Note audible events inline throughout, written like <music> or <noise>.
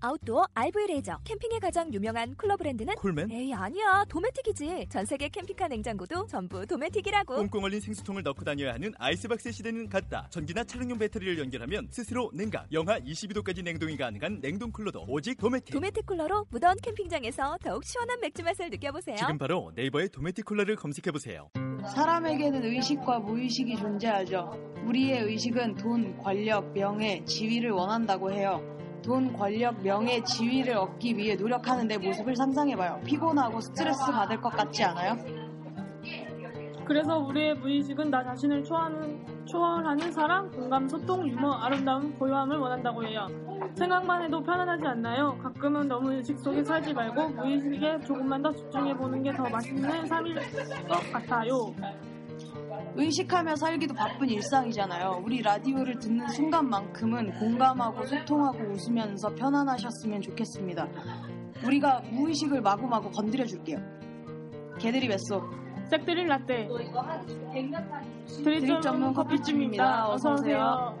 아웃도어 RV 레저 캠핑에 가장 유명한 쿨러 브랜드는 콜맨? 에이 아니야 도메틱이지 전 세계 캠핑카 냉장고도 전부 도메틱이라고 꽁꽁 얼린 생수통을 넣고 다녀야 하는 아이스박스 시대는 갔다. 전기나 차량용 배터리를 연결하면 스스로 냉각, 영하 22도까지 냉동이 가능한 냉동 쿨러도 오직 도메틱. 도메틱 쿨러로 무더운 캠핑장에서 더욱 시원한 맥주 맛을 느껴보세요 지금 바로 네이버에 도메틱 쿨러를 검색해 보세요. 사람에게는 의식과 무의식이 존재하죠. 우리의 의식은 돈, 권력, 명예, 지위를 원한다고 해요. 돈, 권력, 명예, 지위를 얻기 위해 노력하는 내 모습을 상상해봐요. 피곤하고 스트레스 받을 것 같지 않아요? 그래서 우리의 무의식은 나 자신을 초월하는, 초월하는 사랑, 공감, 소통, 유머, 아름다움, 고요함을 원한다고 해요. 생각만 해도 편안하지 않나요? 가끔은 너무 의식 속에 살지 말고 무의식에 조금만 더 집중해보는 게 더 맛있는 삶일 것 같아요. 의식하며 살기도 바쁜 일상이잖아요. 우리 라디오를 듣는 순간만큼은 공감하고 소통하고 웃으면서 편안하셨으면 좋겠습니다. 우리가 무의식을 마구마구 건드려 줄게요. 개들이 뱃속 색드릴 라떼. 드립 드립 전문 커피집입니다. 어서 오세요.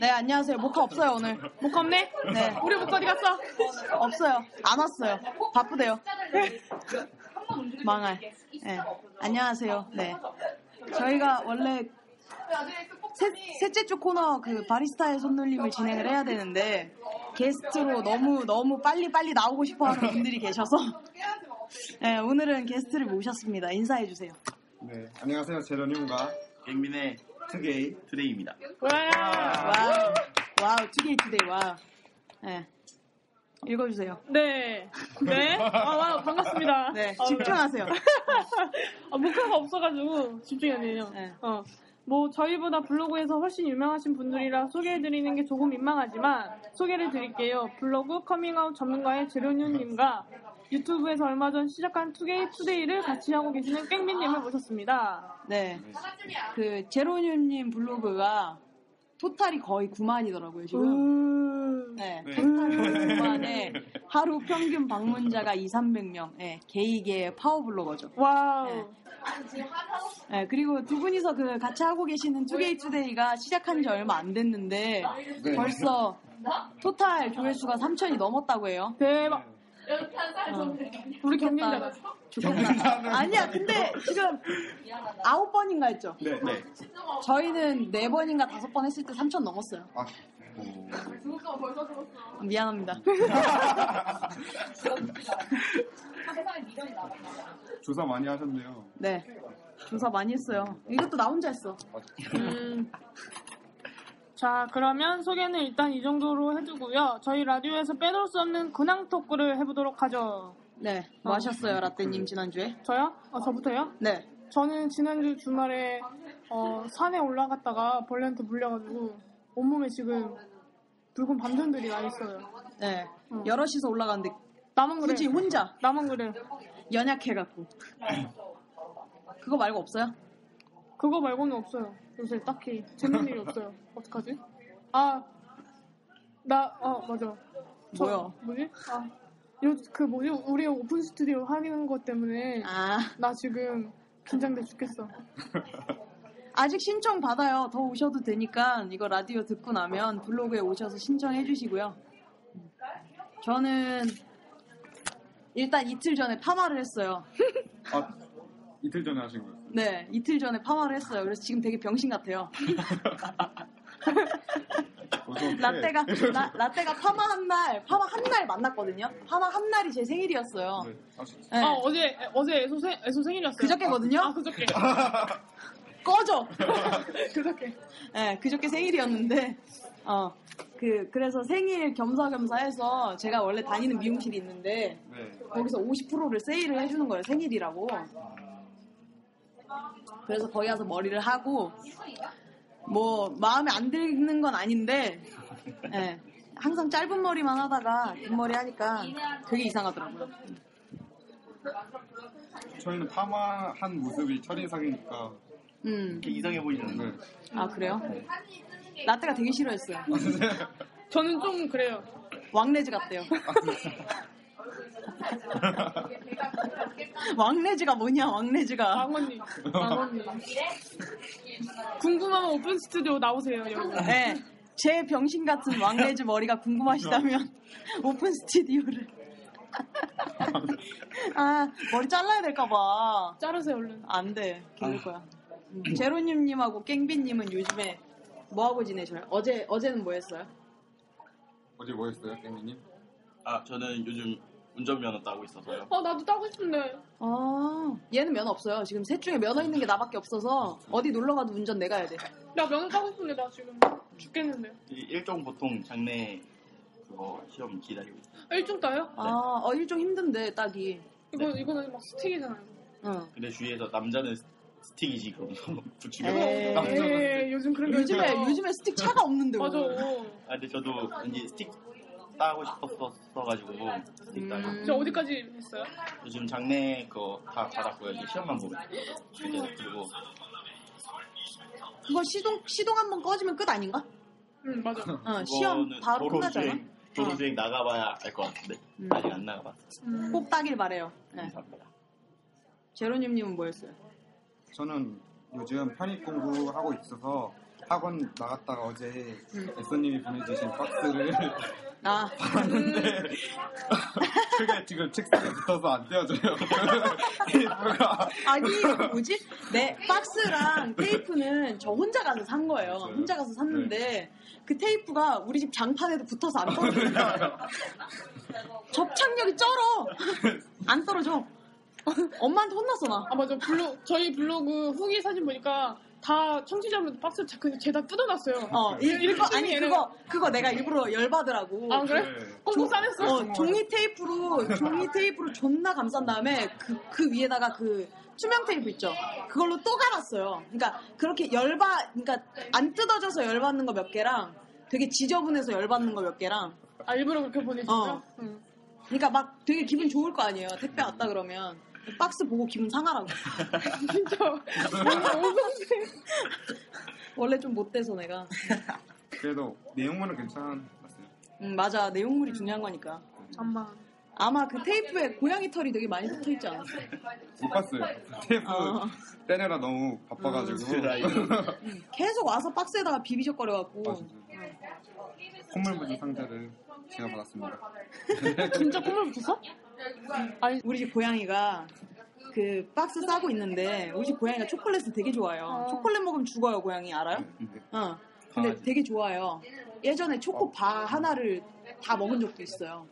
네 안녕하세요. 모카 없어요 오늘. 목 없네? 네 우리 목 어디 갔어? 없어요. 안 왔어요. 바쁘대요. <laughs> 망할. 네. 안녕하세요. 네. 저희가 원래 세, 셋째 주 코너 그 바리스타의 손놀림을 진행을 해야 되는데 게스트로 너무 너무 빨리 빨리 나오고 싶어하는 분들이 계셔서 <laughs> 네, 오늘은 게스트를 모셨습니다. 인사해 주세요. 네, 안녕하세요. 제로뉴님과 깽민의 투게이 투데이입니다. 와. wow, wow, 투게이 투데이 wow. 네. 읽어주세요. 네. 네. 아, 와, 반갑습니다. 네, 아, 집중하세요. 아, 목표가 없어가지고 집중이 안 되네요. 네. 어. 뭐 저희보다 블로그에서 훨씬 유명하신 분들이라 소개해드리는 게 조금 민망하지만 소개를 드릴게요. 블로그 커밍아웃 전문가의 제로뉴님과 유튜브에서 얼마 전 시작한 투게이 투데이를 같이 하고 계시는 깽민님을 모셨습니다. 네. 그 제로뉴님 블로그가 total이 거의 9만이더라고요 지금. 음... 네. 네. total이 거의 9만에 하루 평균 방문자가 2, 300명. 네. 게이계의 파워 블로거죠. wow. 네. 네, 그리고 두 분이서 그 같이 하고 계시는 투게이 투데이가 시작한 지 얼마 안 됐는데 네. 벌써 total 조회수가 3천이 넘었다고 해요. 대박. 어. 우리 경쟁자다. 좋겠다. 아니야, 근데 지금 아홉 번인가 했죠? 네, 네. 저희는 네 번인가 다섯 번 했을 때 3천 넘었어요. 아, 오. 미안합니다. 조사 많이 하셨네요. 네. 조사 많이 했어요. 이것도 나 혼자 했어. 음. 자, 그러면 소개는 일단 이 정도로 해두고요. 저희 라디오에서 빼놓을 수 없는 근황 토크를 해보도록 하죠. 네. 뭐 하셨어요, 라떼님, 지난주에? 저요? 어, 저부터요? 네. 저는 지난주 주말에 어, 산에 올라갔다가 벌레한테 물려가지고 온몸에 지금 붉은 반점들이 나 있어요. 네. 어. 여럿이서 올라갔는데 나만 그래. 굳이 혼자 나만 그래. 연약해갖고. 그거 말고 없어요? 그거 말고는 없어요. 요새 딱히 재밌는 일이 없어요. 어떡하지? 아, 나, 어, 맞아. 저- 뭐요? 뭐지? 아, 요, 그 뭐지? 우리 오픈 스튜디오 하는 것 때문에 아, 나 지금 긴장돼 죽겠어. <laughs> 아직 신청 받아요. 더 오셔도 되니까 이거 라디오 듣고 나면 블로그에 오셔서 신청해 주시고요. 저는 일단 이틀 전에 파마를 했어요. 아, 이틀 전에 하신 거예요? 네, 이틀 전에 파마를 했어요. 그래서 지금 되게 병신 같아요. 라떼가 라, 라떼가 파마 한 날, 파마 한 날 만났거든요. 파마 한 날이 제 생일이었어요. 네. 네. 아, 어제, 어제 애소, 생, 애소 생일이었어요. 그저께거든요. 아, 그저께. <laughs> 꺼져. <laughs> 그저께. 네, 그저께 생일이었는데, 어, 그, 그래서 생일 겸사겸사 해서 제가 원래 다니는 미용실이 있는데, 네. 거기서 50%를 세일을 해주는 거예요, 생일이라고. 그래서 거기 가서 머리를 하고, 뭐, 마음에 안 드는 건 아닌데, 예, 항상 짧은 머리만 하다가 긴 머리 하니까 되게 이상하더라고요. 저희는 파마한 모습이 첫인상이니까 음. 이렇게 이상해 보이는데. 네. 아 그래요? 라떼가 되게 싫어했어요. 저는 좀 그래요. 왕래즈 같대요. <laughs> <laughs> 왕래즈가 뭐냐 왕래즈가. 왕언니. 왕언니. <laughs> 궁금하면 오픈 스튜디오 나오세요, 여러분. 네. 제 병신 같은 왕래즈 머리가 궁금하시다면 <laughs> 오픈 스튜디오를. 아 머리 잘라야 될까봐. 자르세요, 얼른. 안 돼. 기를 거야. 음. 제로님님하고 깽비님은 요즘에 뭐 하고 지내셔요? 어제 어제는 뭐 했어요? 어제 뭐 했어요, 깽미님? 아, 저는 요즘 운전면허 따고 있어서요. 아, 나도 따고 싶은데. 아 얘는 면허 없어요. 지금 셋 중에 면허 있는 게 나밖에 없어서 어디 놀러 가도 운전 내가 해야 돼. 나 면허 따고 싶은데, 나 지금 죽겠는데. 이 일종 보통 장내 그거 시험 기다리고 있어요. 아, 일종 따요? 아, 어, 일종 힘든데 따기. 이거, 이거는 막 스틱이잖아요. 응. 근데 주위에서 남자는 스- 스틱이지 그럼 붙이면. 에이, 요즘 그런 게 요즘에. 요즘에 스틱 차가 없는데. 맞아. 아 근데 저도 왠지 스틱 따고 싶었어가지고 음. 저 어디까지 했어요? 요즘 장내 그거 다 받았고요 이제 시험만 보고. 이제 그리고 그거 시동 시동 한 번 꺼지면 끝 아닌가? 응, 맞아. <laughs> 어, 시험 그거는 바로 끝나잖아. 도로주행 도로 주행 나가봐야 알 것 같은데 음. 아직 안 나가봤어요. 음. 꼭 따길 바래요. 네. 감사합니다. 제로님님은 뭐였어요? 저는 요즘 편입 공부하고 있어서 학원 나갔다가 어제 음. 에서님이 보내주신 박스를 <laughs> 아, 봤는데 <laughs> 그게 지금 책상에 붙어서 안 떼어져요. <laughs> 테이프가 아니 그 뭐지? 내 박스랑 테이프는 저 혼자 가서 산 거예요. 맞아요. 혼자 가서 샀는데 그 테이프가 우리 집 장판에도 붙어서 안 떨어져요. 접착력이 쩔어. 안 떨어져. 엄마한테 혼났어 나. 아, 맞아. 블로, 저희 블로그 후기 사진 보니까 다 청취자분 박스 자꾸 죄다 뜯어놨어요. 어, 이, 이렇게 그거 아니 얘는- 그거 그거 내가 일부러 열받으라고. 아, 그래? 네. 꽁꽁 싸냈어? 어, 종이 테이프로 종이 테이프로 존나 감싼 다음에 그, 그 위에다가 그 투명 테이프 있죠. 그걸로 또 갈았어요. 그러니까 그렇게 열받 그러니까 안 뜯어져서 열받는 거 몇 개랑 되게 지저분해서 열받는 거 몇 개랑 아, 일부러 그렇게 보내주죠? 어. 응. 그러니까 막 되게 기분 좋을 거 아니에요. 택배 왔다 그러면 박스 보고 기분 상하라고. 진짜. <laughs> 원래 좀 못돼서 내가. 그래도 내용물은 괜찮았어요. 음, 맞아 내용물이 중요한 거니까. 잠만. 아마 그 테이프에 고양이 털이 되게 많이 붙어 있지 않았어? 못 봤어요. 테이프 어. 떼내라 너무 바빠가지고 드라이. <laughs> 계속 와서 박스에다가 비비적거려갖고. 아. 콧물 묻은 상자를 제가 받았습니다. <laughs> 진짜 콧물 붙었어? 아니, 우리 집 고양이가 그 박스 싸고 있는데 우리 집 고양이가 초콜릿을 되게 좋아해요. 어. 초콜릿 먹으면 죽어요 고양이 알아요? 어. 근데. 되게 좋아해요. 예전에 초코 바 하나를 다 먹은 적도 있어요.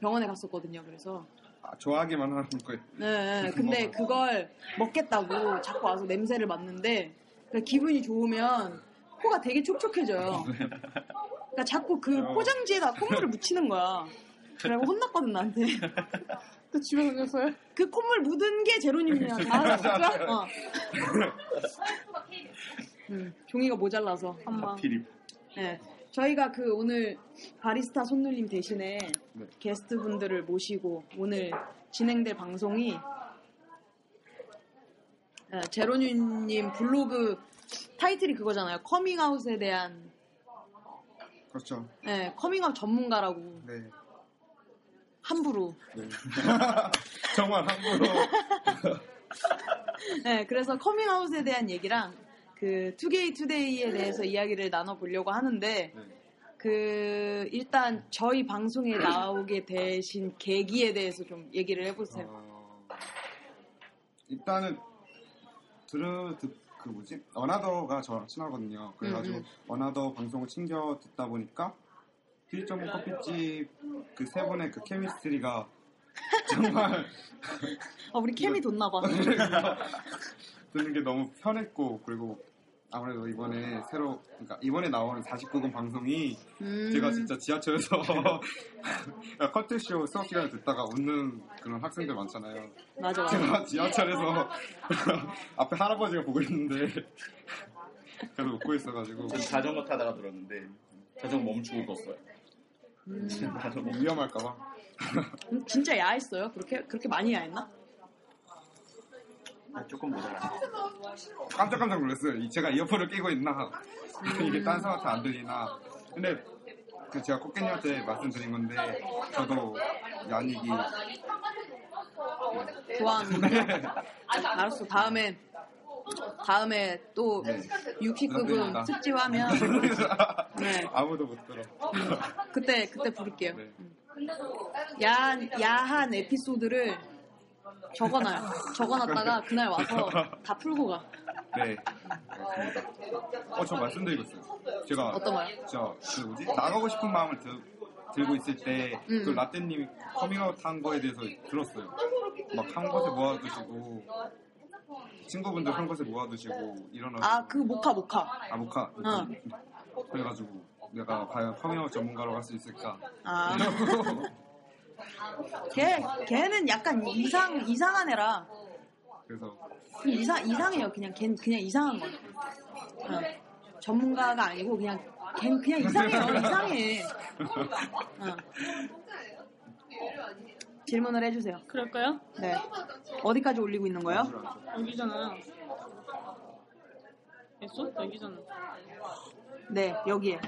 병원에 갔었거든요. 그래서 아, 좋아하기만 하는 거예요. 네, 네. 근데 그걸 먹겠다고 자꾸 와서 냄새를 맡는데 그러니까 기분이 좋으면 코가 되게 촉촉해져요. 그러니까 자꾸 그 포장지에다 콧물을 묻히는 거야. 그래고 혼났거든 나한테. <laughs> 그 집에 던졌어요? 그 콧물 묻은 게 제로님이야. <laughs> 아, 진짜? 어. 음, 종이가 모자라서. 잠만. 하필이 네. 저희가 그 오늘 바리스타 손놀림 대신에 네. 게스트 분들을 모시고 오늘 진행될 방송이 네, 제로님 블로그 타이틀이 그거잖아요. 커밍아웃에 대한 그렇죠. 네, 커밍아웃 전문가라고 네. 함부로. 네. <laughs> 정말 함부로. <laughs> 네, 그래서 커밍아웃에 대한 얘기랑 그 투게이 투데이에 대해서 이야기를 나눠보려고 하는데 네. 그 일단 저희 방송에 나오게 되신 계기에 대해서 좀 얘기를 해보세요. 어, 일단은 들으 듣, 그 뭐지 어나더가 저랑 친하거든요. 그래가지고 음, 어나더 방송을 챙겨 듣다 보니까 필점은 커피집 그 세 분의 그 케미스트리가 <laughs> 정말 어, 우리 케미 돋나 봐. 듣는 <laughs> 게 너무 편했고 그리고 아무래도 이번에 새로 그러니까 이번에 나오는 49금 방송이 음, 제가 진짜 지하철에서 <laughs> 커트쇼 수업 시간에 듣다가 웃는 그런 학생들 많잖아요. 맞아 맞아. 제가 지하철에서 앞에 할아버지가 보고 있는데 계속 웃고 있어가지고 전 자전거 타다가 들었는데 자전거 멈추고 울었어요. 음, <laughs> 자전거 위험할까봐 음, 진짜 야했어요? 그렇게 그렇게 많이 야했나? 아, 조금 모자라. 깜짝깜짝 놀랐어요. 이- 제가 이어폰을 끼고 있나 <laughs> 이게 딴 사람한테 안 들리나. 근데 그 제가 꽃게님한테 말씀드린 건데 저도 야닉이 좋아합니다. <laughs> 알았어. 다음에 다음에 또 네. 유키급은 감사합니다. 특집하면 <laughs> 네 아무도 못 들어. 그때 그때 부를게요. 네. 야 야한 에피소드를 적어놔요. 적어놨다가 그날 와서 다 풀고 가. 네. 어, 저 말씀드리고 있어요. 제가 어떤 거요? 저, 그 뭐지? 나가고 싶은 마음을 들, 들고 있을 때, 음. 그 라떼님이 커밍아웃 한 거에 대해서 들었어요. 막 한 곳에 모아두시고, 친구분들 한 곳에 모아두시고, 이러는. 아그 모카 모카. 아, 모카. 어. 그래가지고, 내가 과연 커밍아웃 전문가로 갈 수 있을까? 아 <laughs> 걔 걔는 약간 이상 이상한 애라 그래서, 그냥 이상 이상해요. 그냥 걔 그냥 이상한 거. 어. 전문가가 아니고 그냥 걔 그냥 이상해요. 이상해. <laughs> 어. 질문을 해주세요. 그럴까요? 네. 어디까지 올리고 있는 거예요? 여기잖아요. 됐어? 여기잖아. 네, 여기에.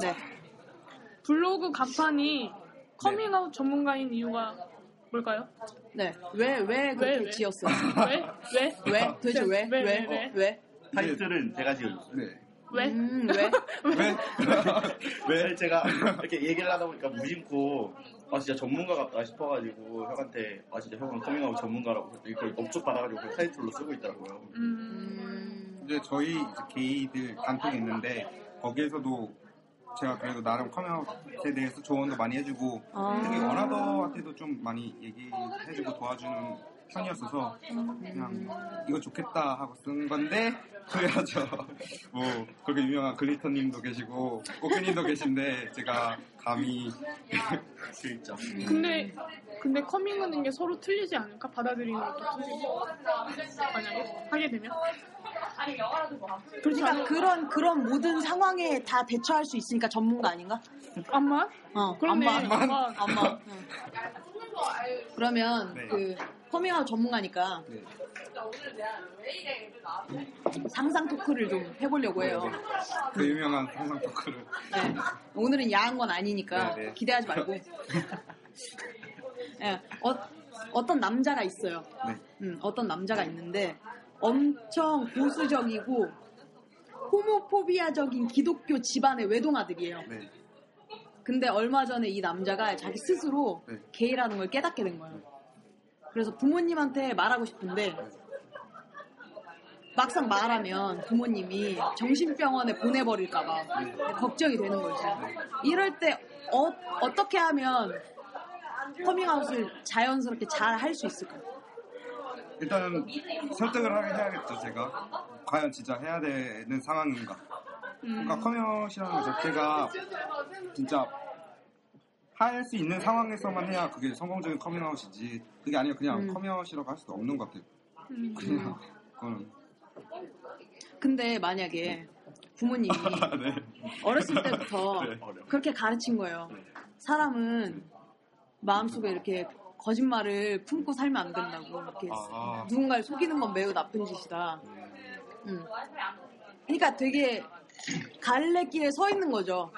네. 블로그 간판이 커밍아웃 전문가인 이유가 뭘까요? 네. 왜, 왜 그렇게 왜, 왜? 지었어요? 왜? 왜? 왜? 도대체 왜? 왜, 왜? 왜, 왜? 타이틀은 제가 지어줬어요. 네. 왜? 음, 왜? <laughs> 왜? <laughs> 왜 제가 이렇게 얘기를 하다 보니까 무심코 아 진짜 전문가 같다 싶어가지고 형한테 아 진짜 형은 커밍아웃 전문가라고 이걸 업적 받아가지고 그 타이틀로 쓰고 있더라고요. 음, 음, 이제 저희 이제 게이들 단톡이 있는데, 거기에서도 제가 그래도 나름 커밍아웃에 대해서 조언도 많이 해주고, 아. 특히 어나더한테도 좀 많이 얘기해주고 도와주는 편이었어서 그냥 이거 좋겠다 하고 쓴 건데 그래야죠. <laughs> 뭐 그렇게 유명한 글리터님도 계시고 꼬끼님도 계신데 제가 감히 <laughs> 슬쩍. 근데 근데 커밍하는 게 서로 틀리지 않을까? 받아들이는 것도 틀리고 만약에 하게 되면 그렇지 그러니까? 그런, 그런 모든 상황에 다 대처할 수 있으니까 전문가 아닌가? 암만? 어, 그러네. 안마. 암만. 안마. 응. 그러면 네. 그 커밍아웃 전문가니까 네. 상상 토크를 좀 해보려고 해요. 그 유명한 상상 토크를 네. 오늘은 야한 건 아니니까 네, 네. 기대하지 말고. 예, <laughs> 어, 어떤 남자가 있어요. 네. 음, 어떤 남자가 있는데 엄청 보수적이고 호모포비아적인 기독교 집안의 외동아들이에요. 네. 근데 얼마 전에 이 남자가 자기 스스로 네. 게이라는 걸 깨닫게 된 거예요. 그래서 부모님한테 말하고 싶은데 막상 말하면 부모님이 정신병원에 보내버릴까봐 걱정이 되는 거지. 이럴 때 어, 어떻게 하면 커밍아웃을 자연스럽게 잘 할 수 있을까요? 일단은 설득을 하게 해야겠죠 제가 과연 진짜 해야 되는 상황인가 그러니까 커밍이라는 것 자체가 진짜 할 수 있는 상황에서만 해야 그게 성공적인 커밍아웃이지 그게 아니라 그냥 음. 커밍아웃이라고 할 수도 없는 것 같아요 음. 그냥 그거는 근데 만약에 부모님이 <laughs> 네. 어렸을 때부터 <laughs> 네. 그렇게 가르친 거예요. 사람은 마음속에 이렇게 거짓말을 품고 살면 안 된다고. 이렇게 아. 누군가를 속이는 건 매우 나쁜 짓이다. 음. 그러니까 되게 갈래길에 서 있는 거죠.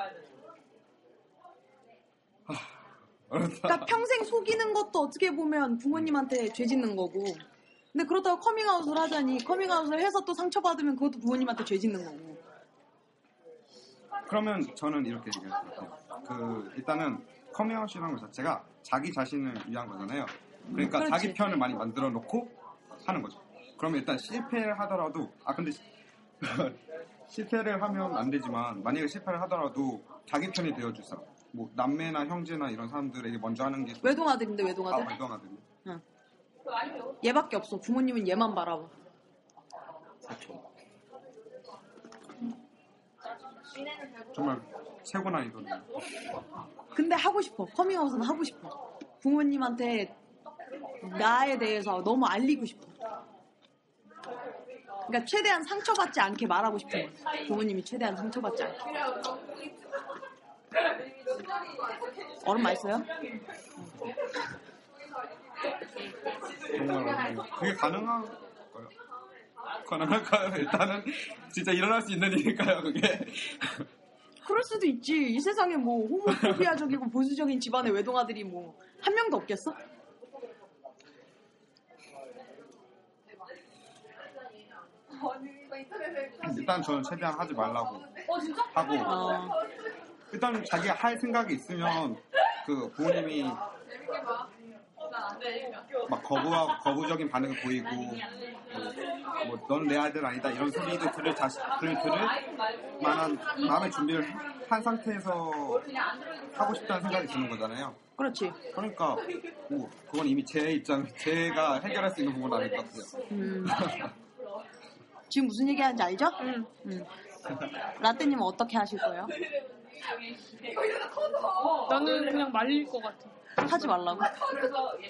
어렵다 그러니까 평생 속이는 것도 어떻게 보면 부모님한테 죄 짓는 거고. 근데 그렇다고 커밍아웃을 하자니 커밍아웃을 해서 또 상처받으면 그것도 부모님한테 죄 짓는 거고. 그러면 저는 이렇게 얘기할 것 같아요 그 일단은 커밍아웃이라는 것 자체가 자기 자신을 위한 거잖아요 그러니까 그렇지. 자기 편을 많이 만들어 놓고 하는 거죠 그러면 일단 실패를 하더라도 아 근데 시- <laughs> 실패를 하면 안 되지만 만약에 실패를 하더라도 자기 편이 되어줄 사람 뭐 남매나 형제나 이런 사람들에게 먼저 하는 게 외동아들인데 아, 외동아들? 외동아들 얘밖에 없어. 부모님은 얘만 바라봐. 그렇죠. 정말 최고나 이거는 근데 하고 싶어. 커밍아웃은 하고 싶어. 부모님한테 나에 대해서 너무 알리고 싶어. 그러니까 최대한 상처받지 않게 말하고 싶은 거야. 부모님이 최대한 상처받지 않게. 얼음 맛있어요? 정말. 그게 가능한 거예요 가능할까요? <laughs> 일단은 진짜 일어날 수 있는 일일까요, 그게? 그럴 수도 있지. 이 세상에 뭐 호모포비아적이고 보수적인 집안의 외동아들이 뭐 한 명도 없겠어? 일단 저는 최대한 하지 말라고 하고 어, 일단 자기가 할 생각이 있으면 그 부모님이 막 거부하고 거부적인 반응을 보이고 뭐, 넌내 아들 아니다 이런 소리도 들을 자식 들을 들을 만한 마음의 준비를 한 상태에서 하고 싶다는 생각이 드는 거잖아요. 그렇지. 그러니까 뭐 그건 이미 제 입장 제가 해결할 수 있는 부분은 아닐 것 같고요. 음. 지금 무슨 얘기하는지 알죠? 응. 음. 라떼님은 어떻게 하실 거예요? 나는 그냥 말릴 것 같아. 하지 말라고.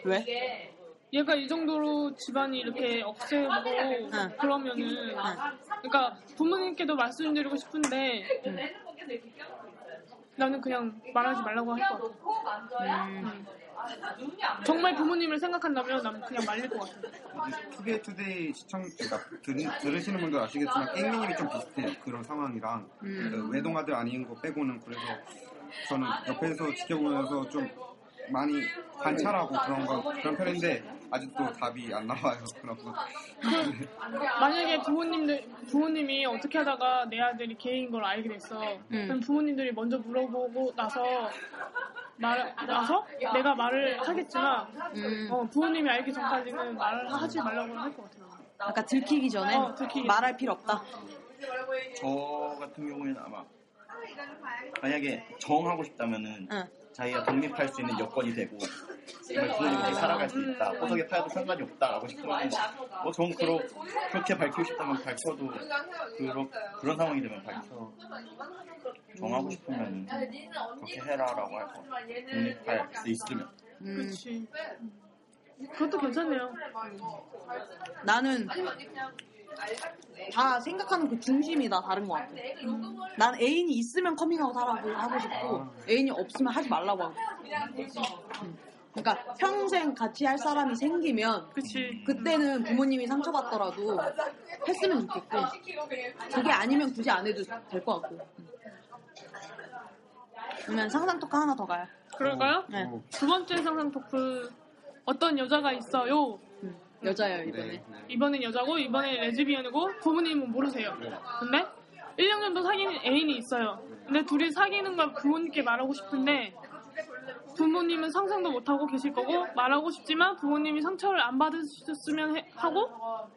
왜? 얘가 이 정도로 집안이 이렇게 억세고 그러면은 그러니까 부모님께도 말씀드리고 싶은데 나는 그냥 말하지 말라고 할 것 같아. 음. 정말 부모님을 생각한다면 난 그냥 말릴 것 같아. today today 시청 그러니까 들, 들으시는 분들 아시겠지만 깽미님이 좀 비슷해요 그런 상황이랑 음. 그 외동아들 아닌 거 빼고는 그래서 저는 옆에서 지켜보면서 좀 많이 관찰하고 그런 거 그런 편인데 아직도 답이 안 나와요 그런 거. <laughs> 만약에 부모님들 부모님이 어떻게 하다가 내 아들이 게이인 걸 알게 됐어. 그럼 부모님들이 먼저 물어보고 나서 말 나서 내가 말을 하겠지만 음. 어, 부모님이 알기 전까지는 말을 하지 말라고 할 것 같아요. 아까 들키기 전에 어, 들키기 말할 필요 없다. 저 같은 경우에는 아마 만약에 정하고 싶다면은 응. 자기가 독립할 수 있는 여건이 되고 정말 부모님이 살아갈 수 있다. 호석에 타도 상관이 없다라고 싶으면 뭐전 그러, 그렇게 밝히고 싶다면 밝혀도 그러, 그런 상황이 되면 밝혀 정하고 싶으면 그렇게 해라라고 할 거. 독립할 수 있으면. 음. 그렇지. 그것도 괜찮네요. 나는 다 생각하는 그 중심이 다 다른 것 같아. 난 애인이 있으면 커밍아웃 하라고 하고 싶고 애인이 없으면 하지 말라고 하고. 음. 그러니까 평생 같이 할 사람이 생기면 그렇지. 그때는 부모님이 상처받더라도 했으면 좋겠고 그게 아니면 굳이 안 해도 될 것 같고. 그러면 상상 토크 하나 더 가요. 그럴까요? 네. 어, 두 번째 상상 토크 어떤 여자가 있어요. 음, 여자예요 이번에. 네, 네. 이번엔 여자고 이번엔 레즈비언이고 부모님은 모르세요. 근데 1년 정도 사귄 애인이 있어요. 근데 둘이 사귀는 걸 부모님께 말하고 싶은데 부모님은 상상도 못하고 계실 거고 말하고 싶지만 부모님이 상처를 안 받으셨으면 해- 하고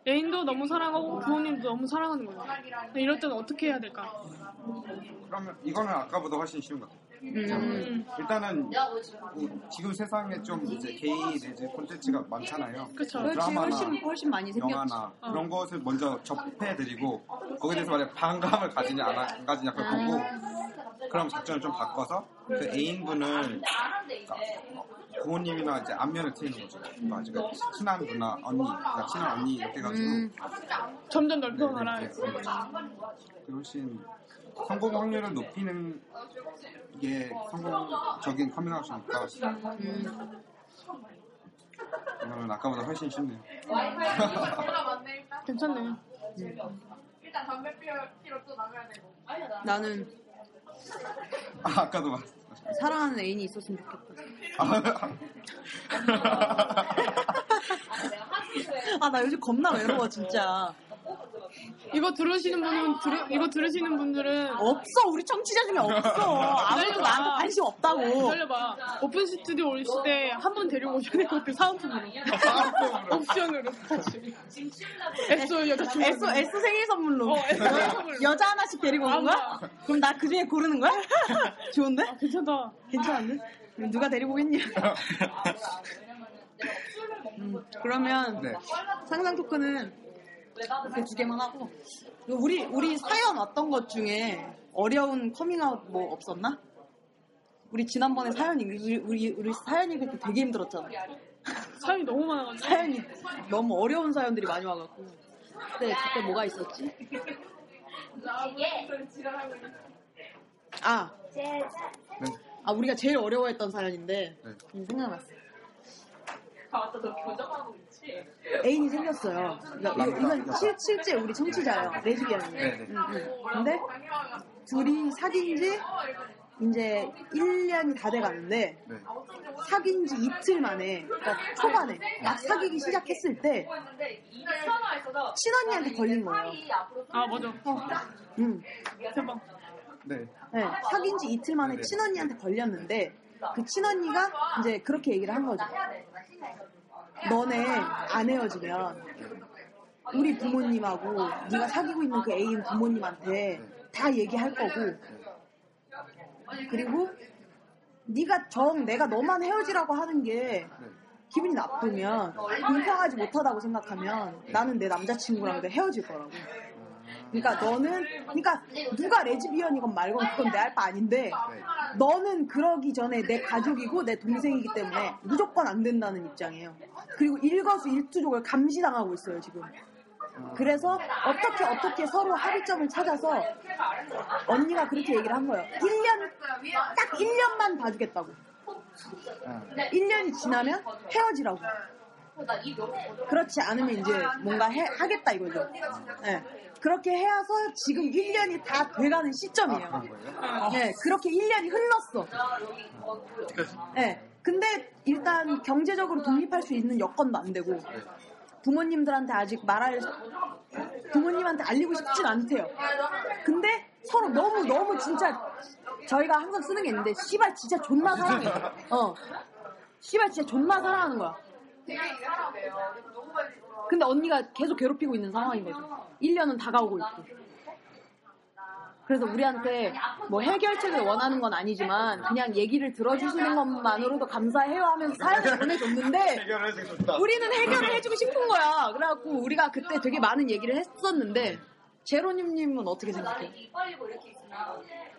애인도 너무 사랑하고 부모님도 너무 사랑하는 거예요. 근데 이럴 때는 어떻게 해야 될까? 그러면 이거는 아까보다 훨씬 쉬운 것 같아요. 음, 음, 일단은 뭐 지금 세상에 좀 이제 게이 내지 콘텐츠가 많잖아요. 그쵸. 드라마나 훨씬 훨씬 많이. 영화나 어. 그런 것을 먼저 접해드리고 거기에 대해서 만약 반감을 가지냐 안, 하- 안 가지냐 그걸 보고 그럼 작전을 좀 바꿔서 그 애인분을 그러니까 부모님이나 이제 안면을 트이는 거죠. 그러니까 이제 친한 누나, 언니, 그러니까 친한 언니 이렇게 해가지고 음, 점점 넓혀가라. 네, 네, 네. 훨씬 성공 확률을 높이는 게 성공적인 커밍아웃이니까 음. 이거는 아까보다 훨씬 쉽네요. 괜찮네. 나는 아, 아까도 말 사랑하는 애인이 있었으면 좋겠다. 아, 나 요즘 겁나 외로워, 진짜. 이거 들으시는 분은 들으, 이거 들으시는 분들은 없어, 우리 청취자 중에 없어. <laughs> 아무도 나한테 관심 없다고. 기다려봐. 오픈 스튜디오 올때한분 데리고 오셔야 될 것 같아. 사은품으로. 옵션으로. 같이. 에소 여자 중 S, S 생일 선물로. 어, S 생일 선물로. 여자 하나씩 데리고 오는 거야? 그럼 나 그 중에 고르는 거야? <laughs> 좋은데? 괜찮다. 괜찮은데? 누가 데리고 오겠냐? <laughs> 음, 그러면 네. 상상 토크는 이렇게 두 개만 하고 우리 우리 사연 왔던 것 중에 어려운 커밍아웃 뭐 없었나? 우리 지난번에 사연 읽 우리 우리, 우리 사연 읽을 때 되게 힘들었잖아. 사연이 너무 많아가지고. 사연이 너무 어려운 사연들이 많이 와갖고 그때 그때 뭐가 있었지? 아, 네. 아 우리가 제일 어려워했던 사연인데 네. 음, 생각났어. 애인이 생겼어요. 그러니까 이건 실, 실제 우리 청취자예요. 레즈비언이에요. 네네. 응, 응. 근데 둘이 사귄 지 이제 1년이 다 돼가는데 네. 사귄 지 이틀 만에 그러니까 초반에 막 사귀기 시작했을 때 친언니한테 걸린 거예요. 아 맞아. 응. 대박. 네. 네, 사귄 지 이틀 만에 네네. 친언니한테 걸렸는데 그 친언니가 이제 그렇게 얘기를 한 거죠. 너네 안 헤어지면 우리 부모님하고 네가 사귀고 있는 그 애인 부모님한테 다 얘기할 거고 그리고 네가 정 내가 너만 헤어지라고 하는 게 기분이 나쁘면 공평하지 못하다고 생각하면 나는 내 남자친구랑 헤어질 거라고. 그러니까 너는 그러니까 누가 레즈비언이건 말건 그건 내할바 아닌데 너는 그러기 전에 내 가족이고 내 동생이기 때문에 무조건 안 된다는 입장이에요. 그리고 일거수 일투족을 감시당하고 있어요 지금. 그래서 어떻게 어떻게 서로 합의점을 찾아서 언니가 그렇게 얘기를 한 거예요. 1년 딱 1년만 봐주겠다고. 1년이 지나면 헤어지라고. 그렇지 않으면 이제 뭔가 해- 하겠다 이거죠. 네. 그렇게 해서 지금 1년이 다 돼가는 시점이에요. 그런 거예요? 네, 그렇게 1년이 흘렀어. 네. 근데 일단 경제적으로 독립할 수 있는 여건도 안 되고 부모님들한테 아직 말할 부모님한테 알리고 싶진 않대요. 근데 서로 너무 너무 진짜 저희가 항상 쓰는 게 있는데 씨발 진짜 존나 사랑해. 어. 씨발 진짜 존나 사랑하는 거야. 근데 언니가 계속 괴롭히고 있는 상황인 거죠. 1년은 다가오고 있고. 그래서 우리한테 뭐 해결책을 원하는 건 아니지만 그냥 얘기를 들어주시는 것만으로도 감사해요 하면서 사연을 보내줬는데. <laughs> 우리는 해결을 해주고 싶은 거야. 그래갖고 우리가 그때 되게 많은 얘기를 했었는데 제로님님은 어떻게 생각해요?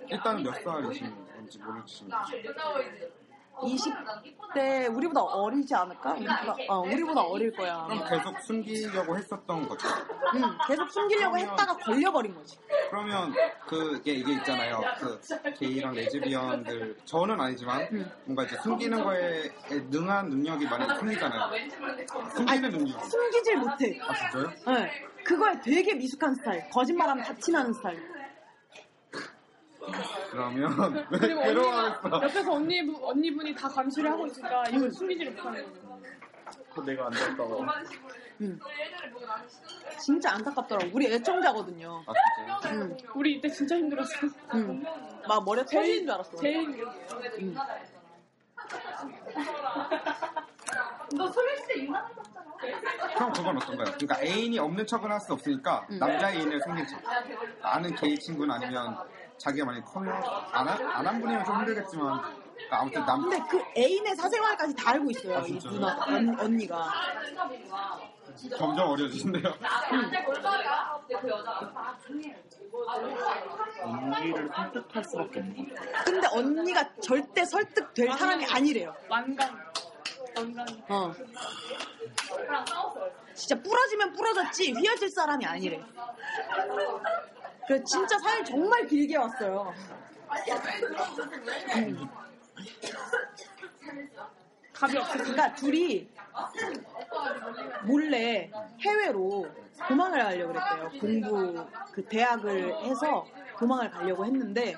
일단 몇 살이신 건지 모르겠지만 20대 우리보다 어리지 않을까? 우리보다, 어, 우리보다 어릴 거야. 그럼 계속 숨기려고 했었던 거죠. 응, 계속 숨기려고 했다가 걸려버린 거지. 그러면 그게 이게 있잖아요. 그 게이랑 레즈비언들 저는 아니지만 뭔가 이제 숨기는 거에 능한 능력이 많이 생기잖아요. 숨기는 능력. 숨기질 못해. 아 진짜요? 네, 그거에 되게 미숙한 스타일. 거짓말하면 다 티나는 스타일. 그러면 왜 <laughs> 그리고 언니가 괴로워하겠어? 옆에서 언니 언니분이 다 감시를 하고 있으니까 이걸 숨기지를 못하는 거죠. 그 내가 안. 응. 진짜 안타깝더라고. 우리 애청자거든요. 아? 응, 우리 이때 진짜 힘들었어. 응. 막 머리에 터지는 줄 알았어. 제일 힘들었어. 응. 그 럼 그건 어떤가요? 그러니까 애인이 없는 척은 할 수 없으니까 남자 애인을 생긴 척. 아는 게이 친구는 아니면 자기가 만약 coming 안한 분이면 좀 힘들겠지만 그러니까 아무튼 남 근데 그 애인의 사생활까지 다 알고 있어요. 아, 이? 누나, 언, 언니가. 점점 어려지는데요. 언니를 설득할 수밖에 없는. 근데 언니가 절대 설득될 사람이 아니래요. 완강. 어. 진짜 부러지면 부러졌지 휘어질 사람이 아니래. 그 진짜 사연 정말 길게 왔어요. 음. 답이 없어. 그러니까 둘이 몰래 해외로 도망을 가려고 그랬대요. 공부 그 대학을 해서 도망을 가려고 했는데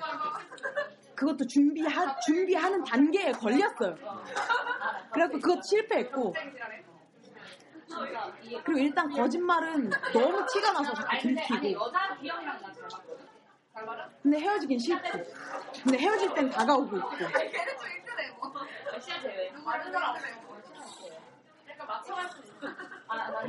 그것도 준비하 준비하는 단계에 걸렸어요. 그래갖고 그것 실패했고. 그리고 일단 거짓말은 너무 티가 나서 자꾸 들키고. 근데 헤어지긴 싫고. 근데 헤어질 땐 다가오고 있고.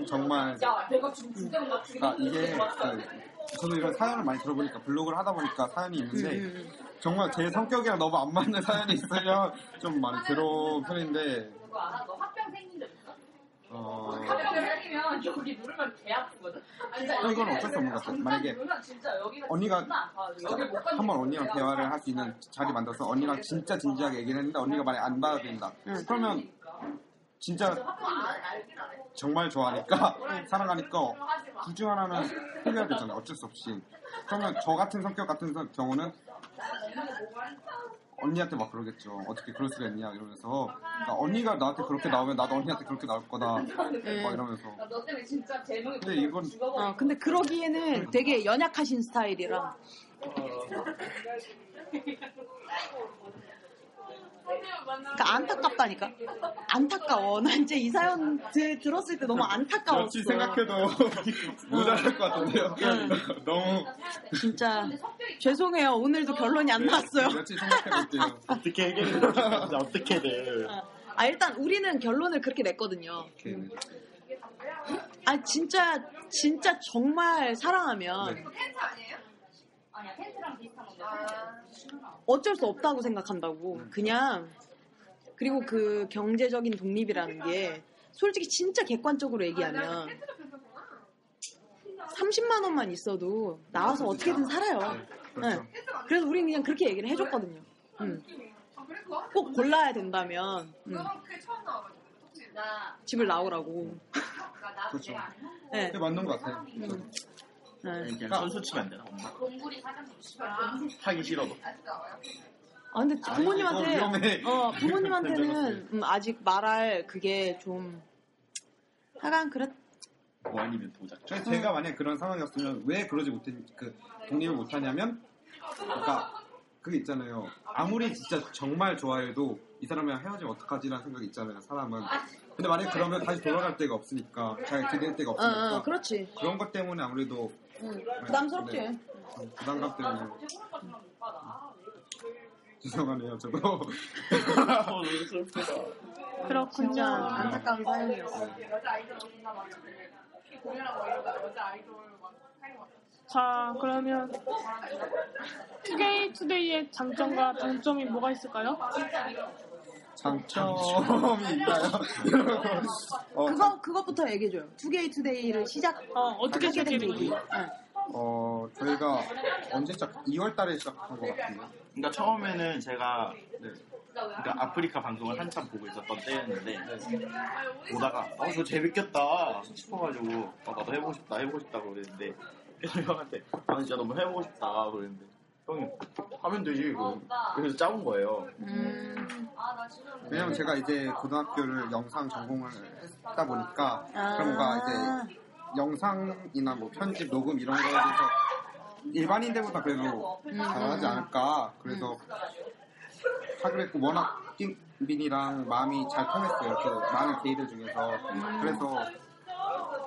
정말. 그러니까 이게 그, 저는 이런 사연을 많이 들어보니까 블로그를 하다 보니까 사연이 있는데 음, 정말 제 성격이랑 너무 안 맞는 사연이 있으면 좀 많이 괴로운 편인데 어, 어, 이건 어쩔 수 없는 것 같아요. 만약에 언니가 한번 언니랑 대화를 할 수 있는 자리 만들어서 언니랑 진짜 진지하게 얘기를 했는데 언니가 만약에 안 받아들인다. 응. 그러면 진짜 정말 좋아하니까 사랑하니까 둘 중 하나는 해결해야 되잖아요. 어쩔 수 없이. 그러면 저 같은 성격 같은 성- 경우는 언니한테 막 그러겠죠. 어떻게 그럴 수가 있냐 이러면서 그러니까 언니가 나한테 그렇게 나오면 나도 언니한테 그렇게 나올 거다 막 이러면서 근데 이건 어, 근데 그러기에는 되게 연약하신 스타일이라. 그러니까 안타깝다니까. 안타까워. 난 이제 이 사연 들, 들었을 때 너무 안타까웠어. 며칠 생각해도 <laughs> 모자랄 것 같은데요. <laughs> 너무 진짜 죄송해요. 오늘도 결론이 안 나왔어요. 며칠 생각해볼게요. <laughs> 어떻게 해결해야 돼? 진짜 어떻게든. 아 일단 우리는 결론을 그렇게 냈거든요. 아 진짜 진짜 정말 사랑하면 네. 어쩔 수 없다고 생각한다고. 그냥 그리고 그 경제적인 독립이라는 게 솔직히 진짜 객관적으로 얘기하면 30만 원만 있어도 나와서 어떻게든 살아요. 그렇죠. 네. 그래서 우리는 그냥 그렇게 얘기를 해줬거든요. 음. 꼭 골라야 된다면 음. 집을 나오라고. 그렇죠. 네. 그게 맞는 것 같아요. 네. 그냥 선수 치면 안 되나? 엄마. 하기 싫어도. 아 근데 부모님한테 위험해. 어 부모님한테는 <laughs> 음, 아직 말할 그게 좀 하여간 그랬 뭐 아니면 도작. 저 제가 만약 그런 상황이었으면 왜 그러지 못했 그 독립을 못하냐면 그러니까 그게 있잖아요. 아무리 진짜 정말 좋아해도 이 사람이랑 헤어지면 어떡하지라는 생각이 있잖아요. 사람은. 근데 만약 그러면 다시 돌아갈 데가 없으니까 잘 기댈 데가 어, 없으니까 어 그렇지 그런 것 때문에 아무래도 음, 부담스럽지 네. 음, 부담감 때문에 죄송하네요. 저도 <laughs> 어. 그렇군요. 안타까운 사연이었어 자, 그러면 투데이 투데이의 장점과 단점이 뭐가 있을까요? 장점이 있나요? <laughs> 어, 그거 그것부터 얘기해줘요 투게이 투데이를 시작 어, 어떻게 하게 된 시작이 계기 된 네. 어, 저희가 언제 시작? 2월 달에 시작한 것 같아요. 그러니까 처음에는 제가 네. 그러니까 아프리카 방송을 한참 보고 있었던 때였는데 보다가 어저 재밌겠다 싶어가지고 어, 나도 해보고 싶다 해보고 싶다고 그랬는데 형한테 아 진짜 너무 해보고 싶다 그랬는데 형이 하면 되지 그럼. 그래서 짜온 거예요 음, 왜냐면 제가 이제 고등학교를 영상 전공을 했다 보니까 아. 그런 거가 이제 영상이나 뭐 편집, 녹음 이런 거에 대해서 일반인들보다 그래도 잘하지 않을까. 그래서 하기로 했고 워낙 띵빈이랑 마음이 잘 통했어요. 그 많은 게이들 중에서. 그래서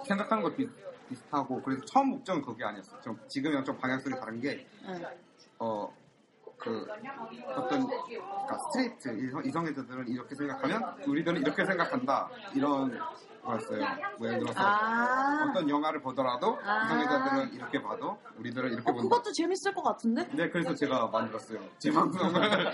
생각하는 것 비, 비슷하고 그래서 처음 목적은 그게 아니었어요. 좀 지금이랑 좀 방향성이 다른 게 네. 어, 그, 어떤, 그러니까 스트레이트, 이성, 이성애자들은 이렇게 생각하면, 우리들은 이렇게 생각한다. 이런 뭐 예를 들어서, 아, 어떤 영화를 보더라도, 아. 이성애자들은 이렇게 봐도, 우리들은 이렇게 어, 본다. 그것도 재밌을 것 같은데? 네, 그래서 제가 만들었어요. 제 방송을.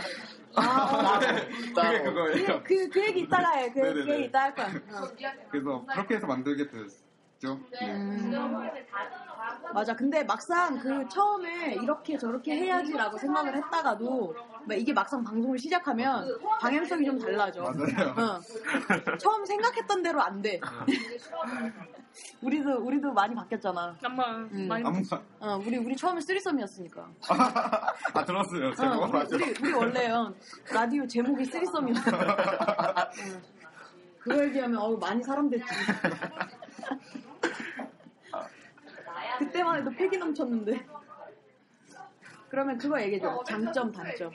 아, 네, <laughs> 그게 그거예요. 그, 그 얘기 이따가 해. 그, 그. 얘기 이따 할 거야. 어. 그래서 그렇게 해서 만들게 됐죠. 음, 맞아. 근데 막상 그 처음에 이렇게 저렇게 해야지라고 생각을 했다가도 막 이게 막상 방송을 시작하면 방향성이 좀 달라져. 맞아요. 어. 처음 생각했던 대로 안 돼. 우리도 우리도 많이 바뀌었잖아. 아마 음. 많이 아무, <laughs> 어, 우리 우리 처음에 쓰리썸이었으니까. 아, 들었어요. 어, 제가. 우리, 맞아. 우리, 우리 원래요 라디오 제목이 쓰리썸이었어. 응. <laughs> 그거 얘기하면 어우 많이 사람 됐지. <laughs> 그때만 해도 패기 넘쳤는데. 그러면 그거 얘기해줘. 장점, 단점.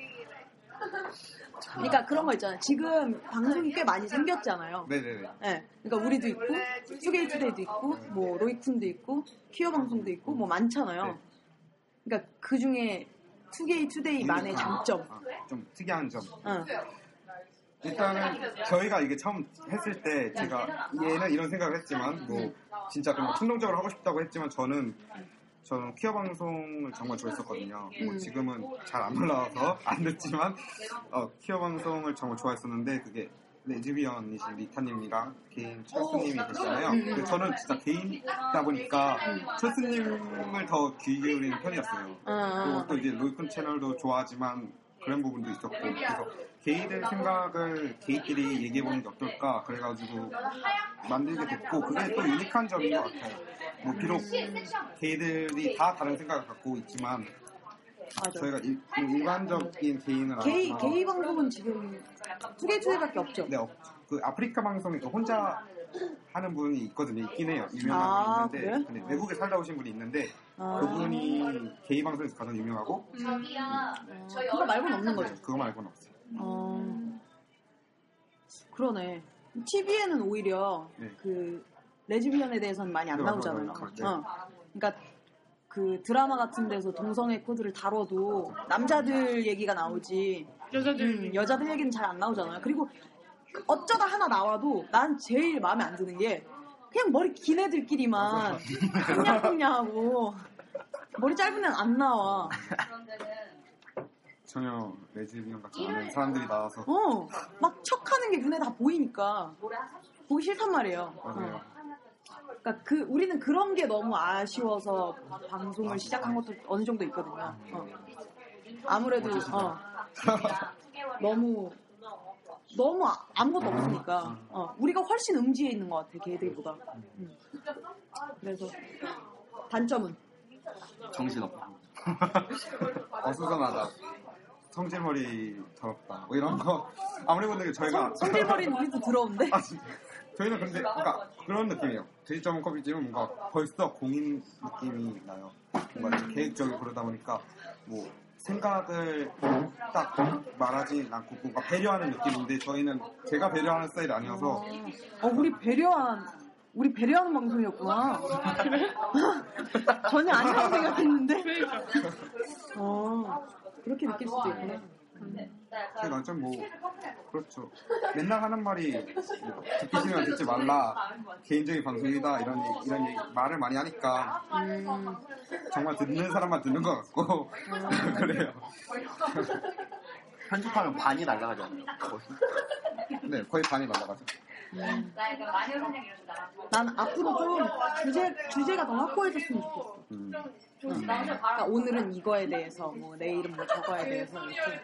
그러니까 그런 거 있잖아요. 지금 방송이 꽤 많이 생겼잖아요. 네네네. 예. 그러니까 우리도 있고, 투게이투데이도 있고, 뭐 로이쿤도 있고, 퀴어 방송도 있고, 뭐 많잖아요. 네. 그러니까 그 중에 투게이 투데이만의 장점. 아, 좀 특이한 점. 어. 일단은 저희가 이게 처음 했을 때 제가 얘는 이런 생각을 했지만 뭐 진짜 그냥 충동적으로 하고 싶다고 했지만 저는 저는 퀴어 방송을 정말 좋아했었거든요. 뭐 음. 지금은 잘 안 올라와서 안 듣지만 어, 퀴어 방송을 정말 좋아했었는데 그게 레즈비언이신 리타님이랑 개인 철수님이 계시잖아요. 음. 근데 저는 진짜 개인이다 보니까 철수님을 더 귀 기울이는 편이었어요. 어, 그리고 어. 또 이제 로이콘 채널도 좋아하지만 그런 부분도 있었고 그래서 게이들 생각을 게이들이 얘기해보는 게 어떨까 그래가지고 만들게 됐고 그게 또 유니크한 점인 것 같아요 뭐 비록 게이들이 다 다른 생각을 갖고 있지만 맞아. 저희가 일, 일반적인 개인은 게이 아니지만 게이 방송은 지금 투게이 투게이밖에 없죠. 네, 어, 그 아프리카 방송에 그 혼자 하는 분이 있거든요. 있긴 해요. 유명한 아, 분이 그래? 있는데 근데 외국에 살다 오신 분이 있는데 아. 그분이 게이 방송에서 가장 유명하고 그거 말고는 없는 거죠. 네, 그거 말고는 없어요. 어, 그러네. TV에는 오히려 네. 그 레즈비언에 대해서는 많이 안 네, 나오잖아요. 네. 어. 그러니까 그 드라마 같은 데서 동성애 코드를 다뤄도 남자들 얘기가 나오지 여자들 음, 여자들 얘기는 잘 안 나오잖아요. 그리고 어쩌다 하나 나와도 난 제일 마음에 안 드는 게 그냥 머리 긴 애들끼리만 꽁냥꽁냥하고 머리 짧은 애는 안 나와. <laughs> 전혀 레즈비언 같지 않은 사람들이 나와서 어, 막 척하는 게 눈에 다 보이니까 보기 싫단 말이에요. 맞아요. 어. 그러니까 그 우리는 그런 게 너무 아쉬워서 방송을 시작한 것도 어느 정도 있거든요. 어. 아무래도 어, 너무 너무 아- 아무것도 없으니까 어, 우리가 훨씬 음지에 있는 것 같아 걔들보다. 음. 그래서 단점은 정신없고. <laughs> 어수선하다. 성질머리 더럽다. 뭐 이런 거 아무리 게 저희가 성질머리는 <laughs> 우리도 들어온데. 아, 진짜. 저희는 근데 그러니까 그런 느낌이에요. 돼지점은 커피집은 뭔가 벌써 공인 느낌이 나요. 뭔가 이제 계획적이고 그러다 보니까 뭐 생각을 딱 말하지 않고 뭔가 배려하는 느낌인데 저희는 제가 배려하는 스타일이 아니어서 어, 우리 배려한, 우리 배려하는 방송이었구나. <laughs> 전혀 아니라고 생각했는데. 어, 그렇게 느낄 수도 있구나. 제 단점 뭐 그렇죠. 맨날 하는 말이 뭐 듣기 싫으면 듣지 말라. 개인적인 방송이다 이런 얘기- 이런 얘기, 말을 많이 하니까 음, 정말 듣는 사람만 듣는 것 같고 <laughs> 그래요. 편집하면 반이 날아가잖아요. 거의. 네 거의 반이 날라가죠. 난 앞으로 좀 주제, 주제가 더 확고해졌으면 좋겠어. 음. 그러니까 오늘은 이거에 대해서, 뭐, 내일은 뭐 저거에 대해서 이렇게.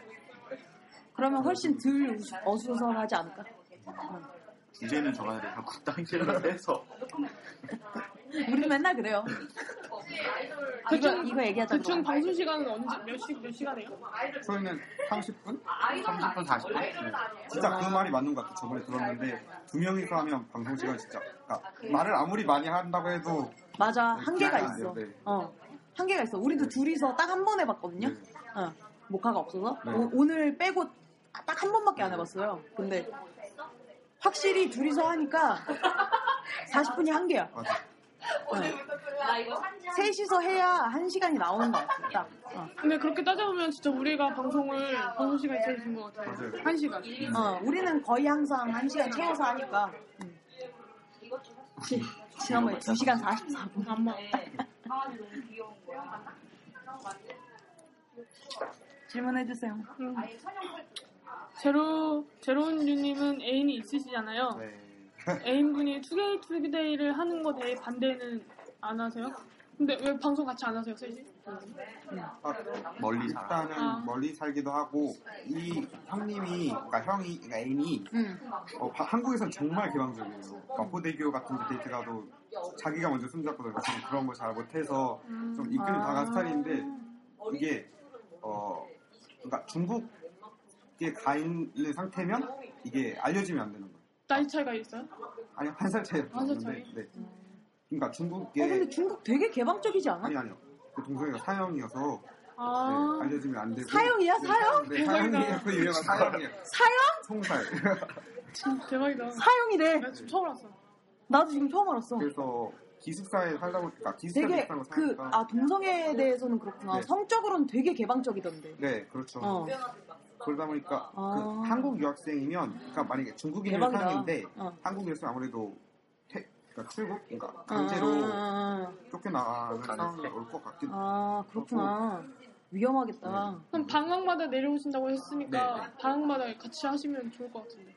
그러면 훨씬 덜 어수선하지 않을까? 주제는 정해야 돼요. 국당 실을 해서. 우리도 맨날 그래요. 이거, 이거 얘기하자. 대충 그러면. 방송 시간은 언제 몇 시 몇 시간이에요? 저희는 30분? 30분 40분. 네. 진짜 그 말이 맞는 것 같아요. 저번에 들었는데 두 명이서 하면 방송 시간 진짜 그러니까 말을 아무리 많이 한다고 해도 맞아, 네, 한계가 있어. 네. 어, 한계가 있어. 우리도 둘이서 딱 한 번 해봤거든요. 네. 어, 모카가 없어서. 네. 오, 늘 빼고 딱 한 번밖에 안 해봤어요. 근데 확실히 둘이서 하니까 40분이 한계야. 맞아. 어. 셋이서 해야 한 시간이 나오는 것 같아. 딱. 어. 근데 그렇게 따져보면 진짜 우리가 방송을 방송 시간이 제일 긴 것 같아요. 맞아요. 한 시간. 어, 우리는 거의 항상 한 시간 채워서 하니까. 음. 지- 지난번에 2시간 44분. 안 먹. 질문해주세요. 음. 제로 제로운유님은 애인이 있으시잖아요. 네. 애인분이 투게이 투게이를 하는 거 대해 반대는 안 하세요? 근데 왜 방송 같이 안 하세요, 셋이? 아, 멀리. 일단은 아. 멀리 살기도 하고 이 형님이 그러니까 형이 그러니까 애인이 음. 어, 바- 한국에선 정말 개방적이에요. 마포대교 같은 데 데이트 가도 자기가 먼저 손잡고 들어가 좀 그런 걸 잘 못해서 좀 이끌림 아. 당한 스타일인데 이게 어 그러니까 중국에 가 있는 상태면 이게 알려지면 안 되는 거예요. 나이 차이가 있어요? 아니 한 살 차이 한살 없는데 네. 그러니까 어, 중국에 근데 중국 되게 개방적이지 않아? 아니 아니요. 그 동성애가 사형이어서 아, 네, 알려지면 안 되고 사형이야? 네, 사형? 네, 사형이에요. 그 유명한 사형이에요. 사형? 총살. 진짜 대박이다. 사형이래. 나 지금 처음 알았어. 나도 지금 처음 알았어. 그래서 기숙사에 살다 보니까 기숙사 되게 비슷한 거 그, 사니까 아, 동성애에 대해서는 그렇구나. 네. 성적으로는 되게 개방적이던데. 네 그렇죠. 어. 그러다 보니까 아. 그 한국 유학생이면 그러니까 만약에 중국인이 대박이다. 사람인데 어. 한국에서 아무래도 퇴, 그러니까 출국 그러니까 어, 강제로 어, 어, 어. 쫓겨나가는 가는 상황이 때. 올것 같긴 해요. 아, 그렇구나. 위험하겠다. 그럼 방학마다 내려오신다고 했으니까 네, 네. 방학마다 같이 하시면 좋을 것 같은데.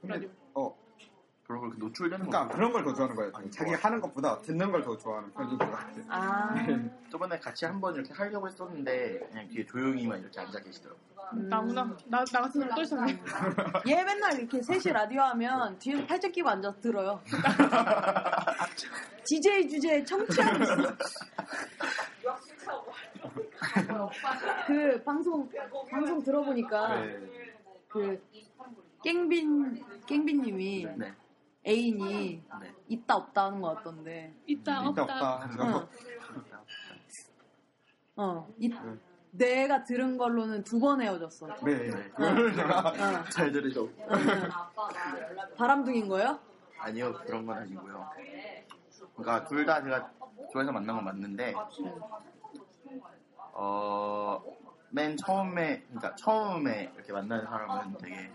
근데 라디오. 어 그런 걸 노출되는 거. 그러니까 그런 걸 더 좋아하는 거예요. 아니, 자기가 하는 것보다 듣는 걸 더 좋아하는 편인 것 같아요. 아, 저번에 같이 한번 이렇게 하려고 했었는데 그냥 뒤에 조용히만 이렇게 앉아 계시더라고요. 음. 나구나. 나, 나 같은 사람 또 있었네. 얘 맨날 이렇게 셋이 라디오 하면 뒤에서 팔짱 끼고 앉아서 들어요. <laughs> DJ 주제에 청취하고 있어. 그 방송 방송 들어보니까 네. 그 깽빈 깽빈님이 네. 애인이 네. 있다 없다 하는 것 같던데. 있다 있다 없다. 없다 하죠. 어. 어. 이- 내가 들은 걸로는 두 번 헤어졌어. 네. 네. 그걸 제가 어. 잘 들으죠. 어. 바람둥인 거예요? 아니요, 그런 건 아니고요. 그러니까 둘 다 제가 좋아해서 만난 건 맞는데, 어, 맨 처음에, 그러니까 처음에 이렇게 만나는 사람은 되게,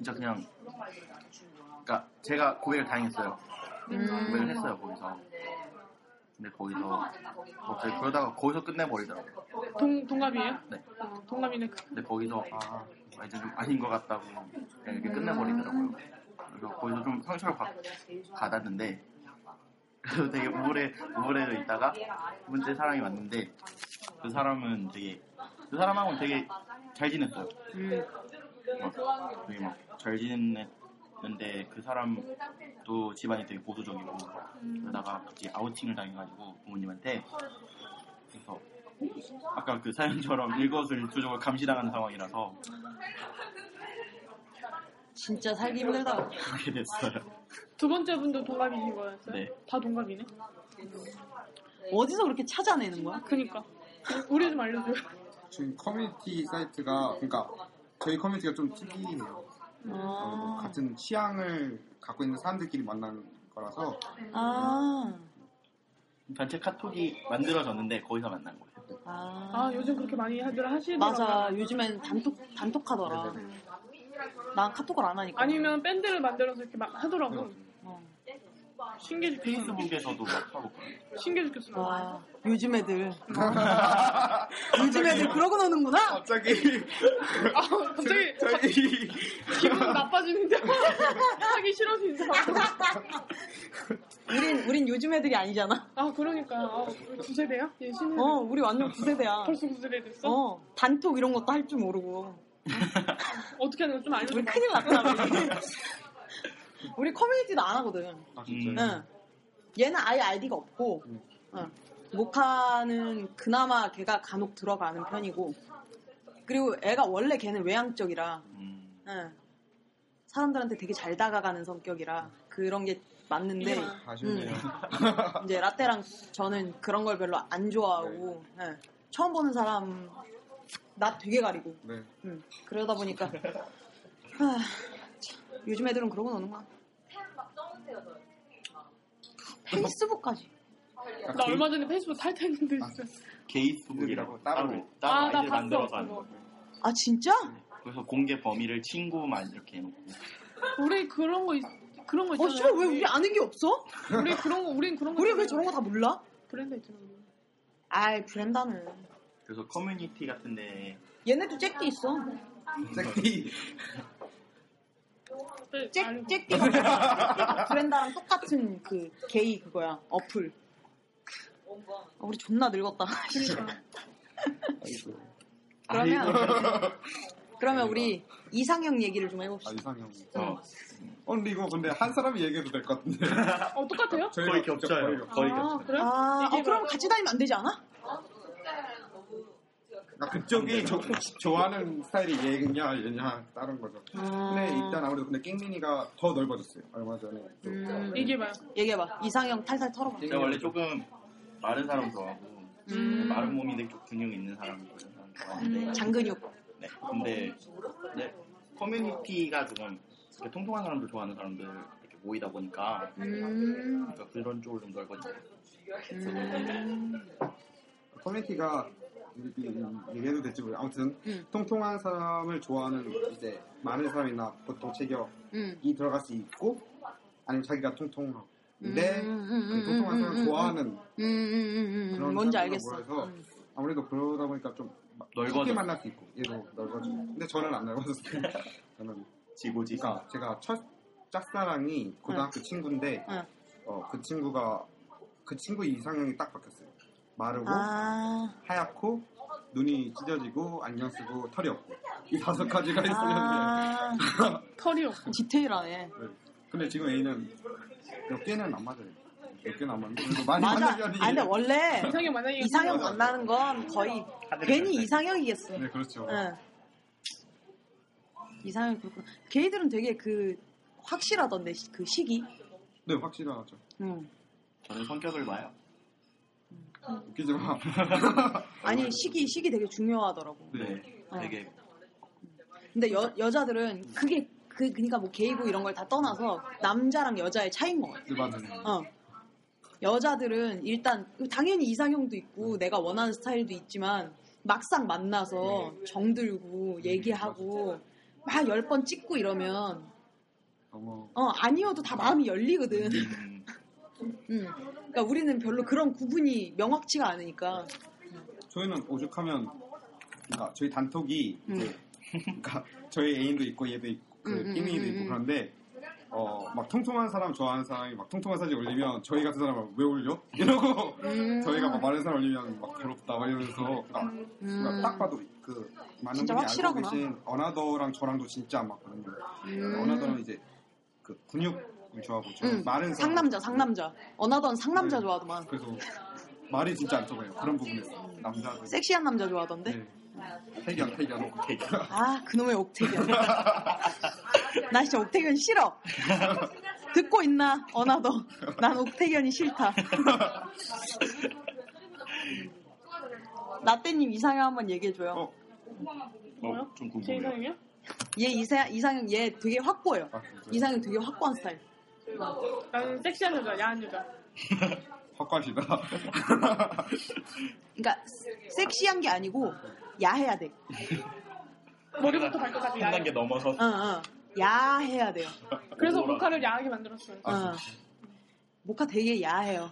진짜 그냥, 그러니까 제가 고백을 당했어요. 고백을 음. 했어요, 거기서. 근데 거기서, 갑자기 그러다가 거기서 끝내버리더라고요. 동 동갑이에요? 네. 어, 동갑이네. 근데 거기서, 아, 이제 좀 아닌 것 같다고 그냥 이렇게 끝내버리더라고요. 그래서 거기서 좀 상처를 받, 받았는데 그래서 되게 우울해 우울해져 있다가 두 번째 사람이 왔는데 그 사람은 되게 그 사람하고는 되게 잘 지냈어요. 음. 막 되게 막잘 지냈는데 그 사람도 집안이 되게 보수적이고 그러다가 갑자기 아우팅을 당해가지고 부모님한테 그래서 아까 그 사연처럼 일거수일투족을 감시당하는 상황이라서 진짜 살기 힘들다. 그렇게 됐어요. 두 번째 분도 동갑이신 거였어요? 네. 다 동갑이네. 어디서 그렇게 찾아내는 거야? 그니까. 우리 좀 알려줘요. 지금 커뮤니티 사이트가 그러니까 저희 커뮤니티가 좀 특이해요. 어, 아. 같은 취향을 갖고 있는 사람들끼리 만나는 거라서 아. 단체 카톡이 만들어졌는데 거기서 만난 거예요. 아. 아, 요즘 그렇게 많이 하들 하시더라고요. 맞아. 요즘엔 단톡, 단톡하더라. 난 카톡을 안 하니까. 아니면 밴드를 만들어서 이렇게 막 하더라고. 어. 신기해 죽 페이스북에서도 막 하고. 신기해 죽겠어. 나. 와, 요즘 애들. 요즘 애들 그러고 노는구나? 갑자기 아, 갑자기 저희 기분 나빠지는데. 하기 싫어서 인사하고. 우린, 우린 요즘 애들이 아니잖아. 아, 그러니까. 아, 우리 두 세대야? 얘 신은. 어, 우리 완전 구세대야. 벌써 두 세대 됐어? 어, 단톡 이런 것도 할 줄 모르고. 어떻게 하는 거좀 우리 알려줘. 큰일 났다. <laughs> 우리. 커뮤니티도 안 하거든. 아 음. 진짜요? 응. 얘는 아예 아이디가 없고, 음. 응. 모카는 그나마 걔가 간혹 들어가는 편이고, 그리고 애가 원래 걔는 외향적이라, 음, 응. 사람들한테 되게 잘 다가가는 성격이라 그런 게 맞는데, 아쉽네요. 이제 라떼랑 저는 그런 걸 별로 안 좋아하고, 예. 처음 보는 사람, 나 되게 가리고, 네. 음, 그러다 보니까, 하, <laughs> 요즘 애들은 그러고 노는 거야. 페이스북까지. 나 얼마 전에 페이스북 탈퇴했는데, 진짜. 게이스북이라고 따로 따로. 아, 나 아이디를 봤어. 만들어서 하는 그거. 거예요. 아, 진짜? 그래서 공개 범위를 친구만 이렇게 해놓고 우리 그런 거, 있, 그런 거 어, 있잖아요. 씨발, 왜 우리 아는 게 없어? 우리 그런 거, 우린 그런 거. 우리 왜 있잖아요. 저런 거 다 몰라? 브랜다 있잖아. 우리. 아이, 브랜다는. 그래서 커뮤니티 같은데 얘네도 Jack'd 있어. <laughs> Jack'd 네, 잭, 알고. Jack'd가 브랜다랑 똑같은 그 게이 그거야. 어플. 아, 우리 존나 늙었다. 그러니까. 그러면, 그러면 우리 이상형 얘기를 좀아 해봅시다. 이상형. 어, 어 근데 이거 근데 한 사람이 얘기해도 될 것 같은데. 어, 똑같아요? 거의 겹쳐요. 거의 겹쳐요. 아. 그래? 아, 어, 그럼 막- 같이 다니면 안 되지 않아? 그러니까 그쪽이 저, 좋아하는 스타일이 얘냐 얘냐 다른 거죠. 아. 근데 일단 아무래도 근데 깽민이가 더 넓어졌어요. 얼마 전에. 좀. 음, 얘기해봐요. 얘기해봐. 이상형 탈탈 털어봐. 제가 원래 조금 마른 사람 좋아하고 음. 마른 몸이 되게 좀 근육 있는 사람 좋아하는데 장근육. 네, 근데 네, 커뮤니티가 조금 통통한 사람들 좋아하는 사람들 이렇게 모이다 보니까 음. 그러니까 그런 쪽으로 좀 같아요. 음. 커뮤니티가 이- 이- 얘기해도 될지 모르겠 아무튼 음. 통통한 사람을 좋아하는 이제 많은 사람이나 보통 체격이 음. 들어갈 수 있고 아니면 자기가 통통하고 근데 음, 음, 그 음, 통통한 음, 사람을 음, 좋아하는 그런 뭔지 알겠어. 음. 아무래도 그러다 보니까 좀 넓어져. 쉽게 만날 수 있고 얘도 넓어지고 근데 저는 안 넓어졌어요 <laughs> 저는 지고지. 그러니까 제가 첫 짝사랑이 고등학교 친구인데 응. 어, 그 친구가 그 친구 이상형이 딱 바뀌었어요 마르고 아, 하얗고 눈이 찢어지고 안경 쓰고 털이 없고 이 다섯 가지가 있었는데 아, 털이 없고. 디테일하네. 네. 근데 지금 A는 몇 개는 안 맞아요 몇 개는 안 맞는데 그래도 많이 맞아. 만난 편이 아 근데 원래 이상형 만나기 이상형 만나는 건 거의 괜히 이상형이겠어. 네 그렇죠. 응. 이상형 그렇구나. 걔들은 되게 그 확실하던데 시- 그 시기. 네 확실하죠. 응. 저는 성격을 봐요. 웃기지 마. <laughs> 아니 시기 시기 되게 중요하더라고. 네. 어. 되게 근데 여 여자들은 그게 그 그니까 뭐 게이고 이런 걸 다 떠나서 남자랑 여자의 차이인 것 같아. 네 맞아요. 어. 여자들은 일단 당연히 이상형도 있고 내가 원하는 스타일도 있지만 막상 만나서 정들고 얘기하고 막 열 번 찍고 이러면 어 아니어도 다 마음이 열리거든. 음, <laughs> 음. 그러니까 우리는 별로 그런 구분이 명확치가 않으니까. 저희는 오죽하면 그러니까 저희 단톡이 음. 이제 그러니까 저희 애인도 있고 얘도 있고 그 음, 음, 음, 있고 음. 그런데 어 막 통통한 사람 좋아하는 사람이 막 통통한 사진 올리면 저희 같은 사람은 왜 올려? <laughs> 이러고 음. 저희가 막 마른 사람 올리면 막 더럽다 막 이러면서 그러니까, 그러니까 음. 딱 봐도 그 많은 분이 확실하구나. 알고 계신 어나더랑 저랑도 진짜 안 맞거든요. 음. 어나더는 이제 그 근육을 좋아하고 저는 응. 마른 사람 상남자, 상남자. 어나던 상남자 네. 좋아하더만. 그래서 말이 진짜 안 통해요. 그런 부분에 서 남자들 섹시한 남자 좋아하던데. 네. 태견 태견 되게 아, 그놈의 옥택연. <laughs> 나 진짜 옥택연 싫어. 듣고 있나? another. 난 옥택연이 싫다. <laughs> 라떼님 이상형 한번 얘기해줘요. 어. 뭐요? 어, 좀제 궁금해요. 이상형이요? 얘 이상, 이상형 얘 되게 확고해요. 아. 이상형 되게 확고한 스타일. 나는 섹시한 여자, 야한 여자. <laughs> 확고하시다. <laughs> 그러니까 섹시한 게 아니고 야해야 돼. 머리부터 발끝까지 한 야해. 단계 넘어서 어, 어. 야해야 돼요. <laughs> 그래서. 모카를 야하게 만들었어요. 어. 모카 되게 야해요.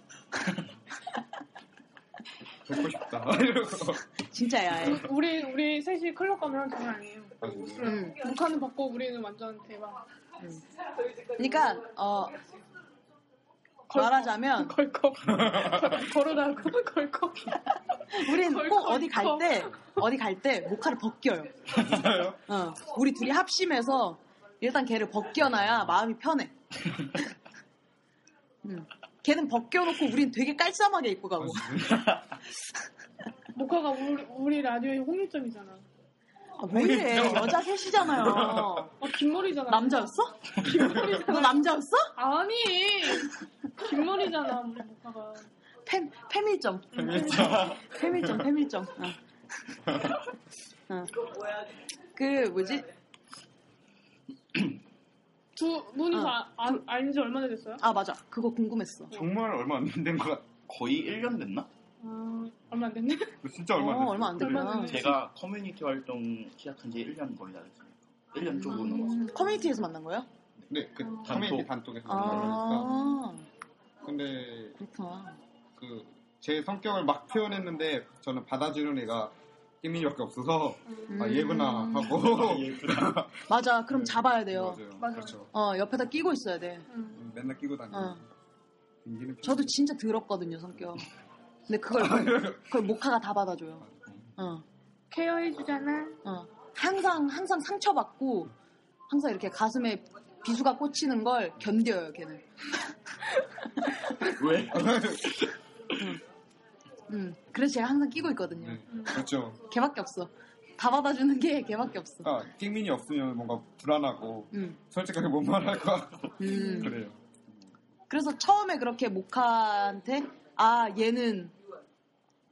뵙고 싶다. 이러고. 진짜 야해. 우리 우리 셋이 클럽 가면 장난 아니에요. 아. 음. 모카는 받고 우리는 완전 대박. 그러니까 어 말하자면 <laughs> 걸컥. 걸어다고 <laughs> 걸컥. 우린 걸, 꼭 걸, 어디 갈 걸. 때 어디 갈 때 모카를 벗겨요. 어. 우리 둘이 합심해서 일단 걔를 벗겨놔야 마음이 편해. <laughs> 음. 걔는 벗겨놓고 우린 되게 깔쌈하게 입고 가고. 모카가 우리, 우리 라디오의 홍일점이잖아. 아, 왜 이래? 여자 셋이잖아요. 어, 긴 머리잖아. 남자였어? 너 남자였어? 아니. 긴 머리잖아 우리 모카가. 팸, 팸일점. 팸일점, 팸일점. 어. 어. 그, 뭐지? 두 분이서 어. 아, 아, 알지 얼마나 됐어요? 아, 맞아. 그거 궁금했어. 정말 얼마 안된것 같아. 거의 1년 됐나? 아, 얼마 안 됐네. 진짜 얼마 안 어, 됐어. 얼마 안 됐구나. 됐네. 제가 커뮤니티 활동 시작한 지 1년 거의 다 됐습니다. 1년 조금 넘었어요. 음, 커뮤니티에서 만난 거예요? 네, 그 단톡. 커뮤니티 단톡에서 만나니까. 아, 근데 그렇구나. 그 제 성격을 막 표현했는데 저는 받아주는 애가 끼민이밖에 없어서 아 음. 얘구나 하고 <laughs> 맞아. 그럼 잡아야 돼요. 맞아요. 맞아요. 그렇죠. 어, 옆에다 끼고 있어야 돼. 음. 음, 맨날 끼고 다니고 어. 저도 진짜 더럽거든요, 성격. <laughs> 근데 그걸, 그걸 모카가 다 받아줘요. 어, 케어해주잖아. 어. 항상, 항상 상처받고, 항상 이렇게 가슴에 비수가 꽂히는 걸 견뎌요, 걔는. 왜? <laughs> 음. 그래서 제가 항상 끼고 있거든요. 네, 그렇죠. 걔밖에 없어. 다 받아주는 게 걔밖에 없어. 아, 끼민이 없으면 뭔가 불안하고 음. 솔직하게 못 말할 것 같고 음. 그래요. 그래서 처음에 그렇게 모카한테 아 얘는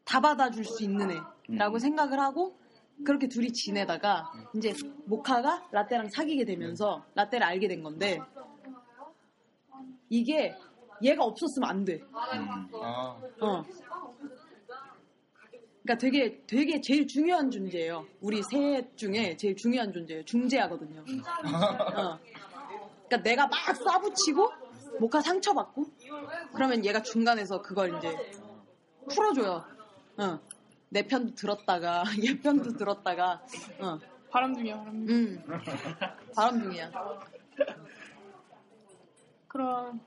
다 받아줄 수 있는 애라고 음. 생각을 하고 그렇게 둘이 지내다가 이제 모카가 라떼랑 사귀게 되면서 라떼를 알게 된 건데 이게 얘가 없었으면 안 돼. 음. 아, 어. 그러니까 되게 되게 제일 중요한 존재예요. 우리 셋 중에 제일 중요한 존재예요. 중재하거든요. 어. 그러니까 내가 막 쏴붙이고 모카 상처받고 그러면 얘가 중간에서 그걸 이제 풀어줘요. 어. 내 편도 들었다가 <laughs> 얘 편도 들었다가 어. 바람둥이야, 바람둥이. 음. 바람둥이야. 그럼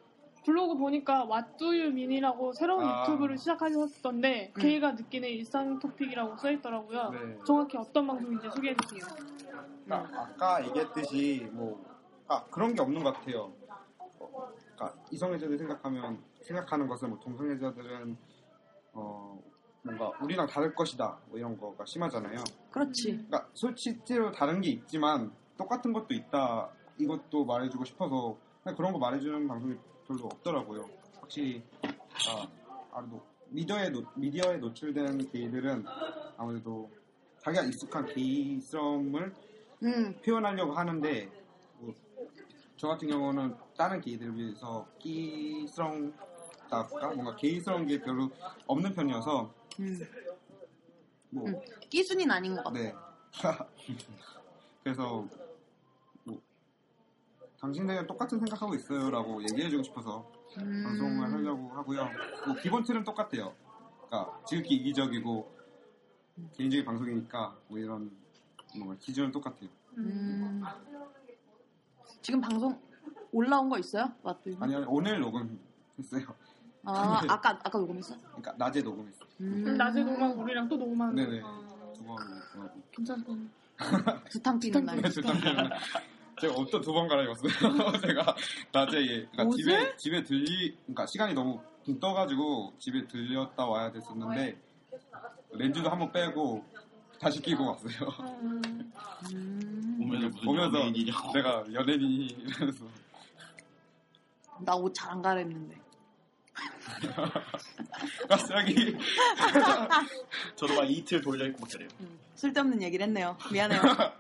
블로그 보니까 왓두유 미니라고 새로운 아. 유튜브를 시작하셨던데 음. 걔가 느끼는 일상 토픽이라고 써있더라고요. 네. 정확히 어떤 방송인지 소개해주세요. 그러니까 아까 얘기했듯이 뭐 아, 그런 게 없는 것 같아요. 어, 그러니까 이성애자들 생각하면 생각하는 것은 뭐 동성애자들은 어 뭔가 우리랑 다를 것이다 뭐 이런 거가 심하잖아요. 그렇지. 그러니까 실제로 다른 게 있지만 똑같은 것도 있다 이것도 말해주고 싶어서 그런 거 말해주는 방송이 별로 없더라고요. 확실히 아, 아무래도 미디어에 노, 미디어에 노출된 게이들은 아무래도 자기가 익숙한 게이성을 음, 표현하려고 하는데 뭐, 저 같은 경우는 다른 게이들을 위해서 끼스럽다까 뭔가 게이스러운 게 별로 없는 편이어서 음. 뭐 음. 끼순이는 아닌 것 같아. 네. <laughs> 그래서 뭐 당신들은 똑같은 생각하고 있어요라고 얘기해주고 싶어서 음. 방송을 하려고 하고요. 뭐 기본 틀은 똑같아요. 그러니까 지극히 이기적이고 개인적인 방송이니까 뭐 이런 뭔가 기준은 똑같아요. 음. 지금 방송 올라온 거 있어요? 맞죠? 아니 아니 오늘 녹음했어요. 아, 아까 아까 녹음했어? 그러니까 낮에 녹음했어요. 음. 낮에 녹음하고 우리랑 또 녹음하는 네네. 거. 두번 녹음하고. 괜찮군. <laughs> 두탕 뛰는 날. 네, 잠깐만요. 제가 옷도 두 번 갈아입었어요. <laughs> 제가 낮에 예, 그러니까? 집에 집에 들리 그러니까 시간이 너무 붕 떠가지고 집에 들렸다 와야 됐었는데 렌즈도 한 번 빼고 다시 끼고 왔어요. 음, 음. 오면서 오면서 연예인이냐고. 내가 연예인이 이러면서 나 옷 잘 안 갈아입는데. <laughs> 갑자기 <laughs> 저도 막 이틀 돌려 입고 막 그래요. 음, 쓸데없는 얘기를 했네요. 미안해요. <laughs>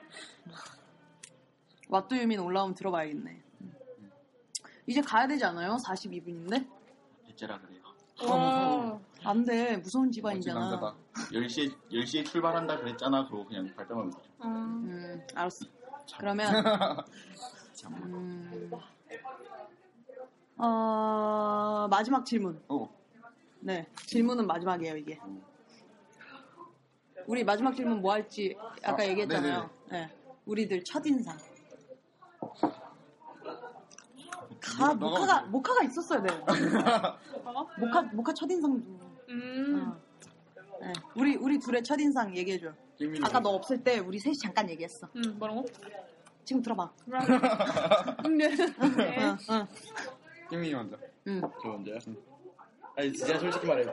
왓두유민 올라오면 들어봐야겠네. 음. 이제 가야 되지 않아요? 42분인데? 어째라 그래요. 와. 안 돼. 무서운 집안이잖아. 남자다. 10시에, 10시에 출발한다 그랬잖아. 그러고 그냥 발뺌하면. 음. 음, 알았어. 그러면, 음, 어, 마지막 질문. 어, 네. 질문은 마지막이에요, 이게. 우리 마지막 질문 뭐 할지 아까 아, 얘기했잖아요. 네. 우리들 첫인상. 가, 모카가, 모카가 있었어야 돼요. 오빠가? 모카, 모카 첫인상도. 음. 어. 네. 우리, 우리 둘의 첫인상 얘기해줘. 김민호. 아까 너 없을 때 우리 셋이 잠깐 얘기했어. 음, 뭐라고? 지금 들어봐. <laughs> 네. 네. 어, 어. 김민희 먼저. 응. 저 먼저요? 아니, 진짜 솔직히 말해요.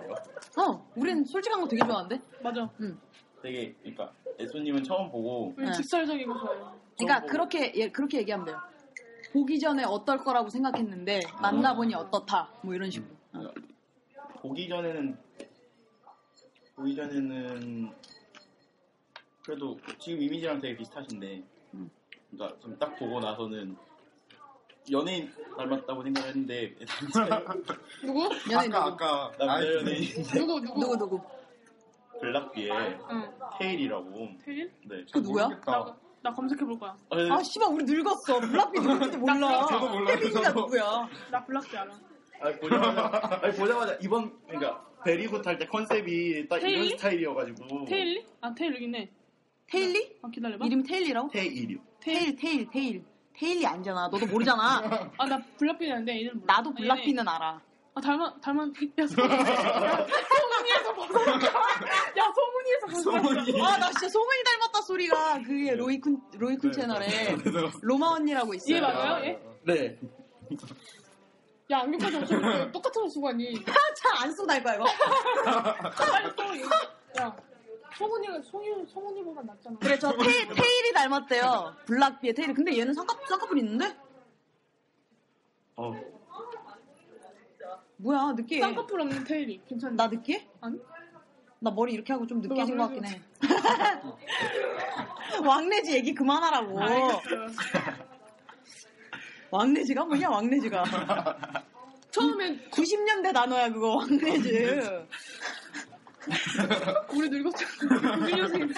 어, 우린 솔직한 거 되게 좋아하는데? 맞아. 되게, 그러니까, 애소님은 처음 보고, 우리 네. 직설적인 거 좋아해요. 그러니까 뭐- 그렇게 예, 그렇게 얘기하면 돼요. 보기 전에 어떨 거라고 생각했는데 만나보니 어떻다. 뭐 이런 식으로. 어. 보기 전에는, 보기 전에는, 그래도 지금 이미지랑 되게 비슷하신데, 음. 그러니까 좀딱 보고 나서는, 연예인 닮았다고 생각했는데, <laughs> 누구? 연예인 아까 누구? 아까 남자 연예인 누구, 누구? 누구 누구? 블락비의 응. 태일이라고. 태일? 네. 그 누구야? 나, 나 검색해 볼 거야. 아, 네. 아 씨발 우리 늙었어. 블락비 누군지 몰라. 저도 혜빈이가 저도. 누구야? 나 블락비 알아. 아니, 보자마자, 아니, 보자마자 이번, 그러니까, Very Good 할 때 컨셉이 딱 이런 태일이? 스타일이어가지고. 태일이? 아, 태일이긴 해. 태일이? 아, 기다려봐. 이름이 태일이라고? 태일이요. 태일 태일 태일. 테일이 아니잖아. 너도 모르잖아. <laughs> 아, 나 블락비는 아는데 이름 몰라. 나도 아, 블락비는 알아. 아, 닮아, 닮아. 야, 소- 소문이에서 벗어났다. 야, 소문이에서 벗어났다. 소문이. 아 나 진짜 소문이 닮았다 소리가 그게 로이 쿤 로이 쿤 네, 채널에 그래서 <laughs> 로마 언니라고 있어요. 얘 맞아요? 얘? 네. 야, 안경까지 없으면 똑같은 거 쓰고 왔니? <laughs> 차 안 쓰고 날 거야 이거. 빨리 써. 이거. 야, 성훈이가, 성훈이, 성훈이보다 낫잖아. 그래 저 테, 테일이 닮았대요. 블락비의 테일. 근데 얘는 쌍꺼 쌍꺼풀 있는데? 어, 뭐야 느끼해. 쌍꺼풀 없는 테일이. 괜찮나? 나 느끼해? 아니? 나 머리 이렇게 하고 좀 느끼해진 것. 같긴 해. <laughs> 왕래지 얘기 그만하라고. 알겠어요. <laughs> 왕래지가 뭐냐 왕래지가. 처음엔 90년대 단어야 그거 왕래지. 우리 늙었잖아. 우리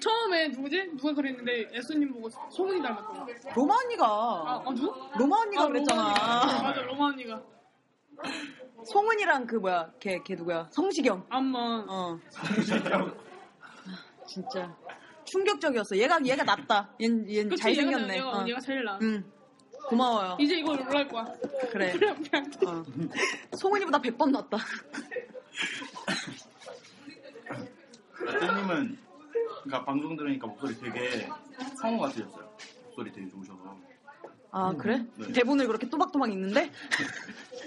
처음에 누구지? 누가 그랬는데 예수님 보고 소문이 닮았다고. 로마 언니가. 아, 아 누구? 로마 언니가 아, 그랬잖아. 로마 언니가. 맞아, 로마 언니가. 송은이랑 그 뭐야 걔 걔 누구야 성시경. 암만. 어. 진짜 충격적이었어. 얘가 얘가 낫다. 얘, 얘 그치, 잘생겼네. 얘가, 어. 얘가, 얘가 제일 나. 응. 고마워요. 이제 이거 올라갈 거야. 그래. <laughs> 어. 송은이보다 100번 낫다. <laughs> 애소님은, 그러니까 방송 들으니까 목소리 되게 성우 같으셨어요. 목소리 되게 좋으셔서. 아 그래? 네. 대본을 그렇게 또박또박 읽는데?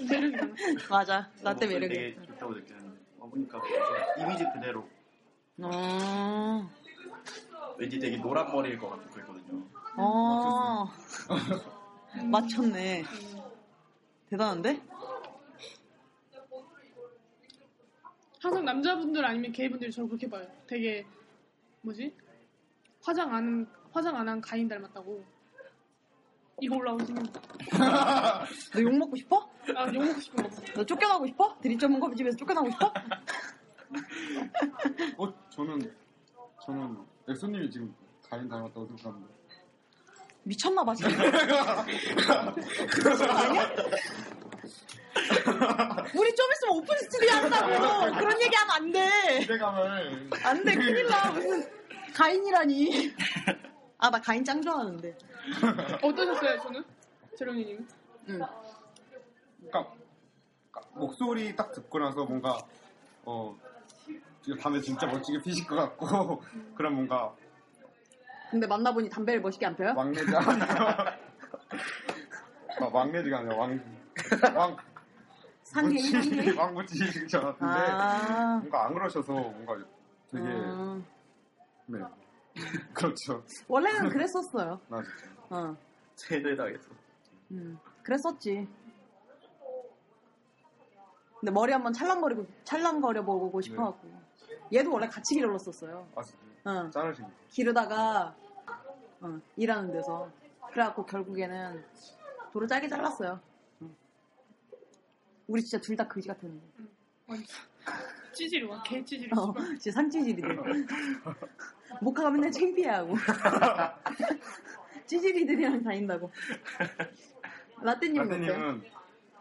매력이잖아. <laughs> 맞아. 라떼 어, 매력이. 되게 좋다고 느꼈는데 어, 보니까 이미지 그대로 어. 왠지 되게 노란 머리일 것 같고 그랬거든요. 어. 맞췄네. 대단한데? 항상 남자분들 아니면 게이분들이 저를 그렇게 봐요. 되게 뭐지? 화장 안 화장 안 한 가인 닮았다고. 이거 올라오시면 <laughs> 너욕 먹고 싶어? 아 욕 먹고 싶은 거. 너 쫓겨나고 싶어? 드립점은 커피집에서 쫓겨나고 싶어? 어, 저는 저는 엑소님이 지금 가인 닮았다고 생각합니다. 미쳤나봐 지금. <laughs> 우리 좀 있으면 오픈 스튜디오 한다고 그런 얘기 하면 안 돼. 기대감을 안 돼, 큰일 나. 무슨 가인이라니. 아, 나 가인 짱 좋아하는데. 어떠셨어요, 저는? 제로니님. 응. 그러니까 목소리 딱 듣고 나서 뭔가 어 밤에 진짜 멋지게 피실 것 같고 <laughs> 그런 뭔가 근데 만나보니 담배를 멋있게 안 펴요? 왕래자 <laughs> 아, 왕래지가 아니라 왕 왕 상갱이? 왕무지신 것 같은데 아. 뭔가 안 그러셔서 뭔가 되게 음, 네 <laughs> 그렇죠 원래는 <laughs> 그랬었어요. 나 진짜 어. 세대당해서 음, 그랬었지. 근데 머리 한번 찰랑거리고, 찰랑거려 보고 싶어갖고. 얘도 원래 같이 길렀었어요. 아 진짜 어. 자르시네 기르다가, 어, 일하는 데서. 그래갖고 결국에는 도로 짧게 잘랐어요. 어. 우리 진짜 둘 다 그지 같았는데. 완전 찌질이 와, 개 찌질이. 어, 진짜 상찌질이들. <laughs> 목화가 맨날 창피해하고. <laughs> 찌질이들이랑 다닌다고. 라떼님은? 라떼님은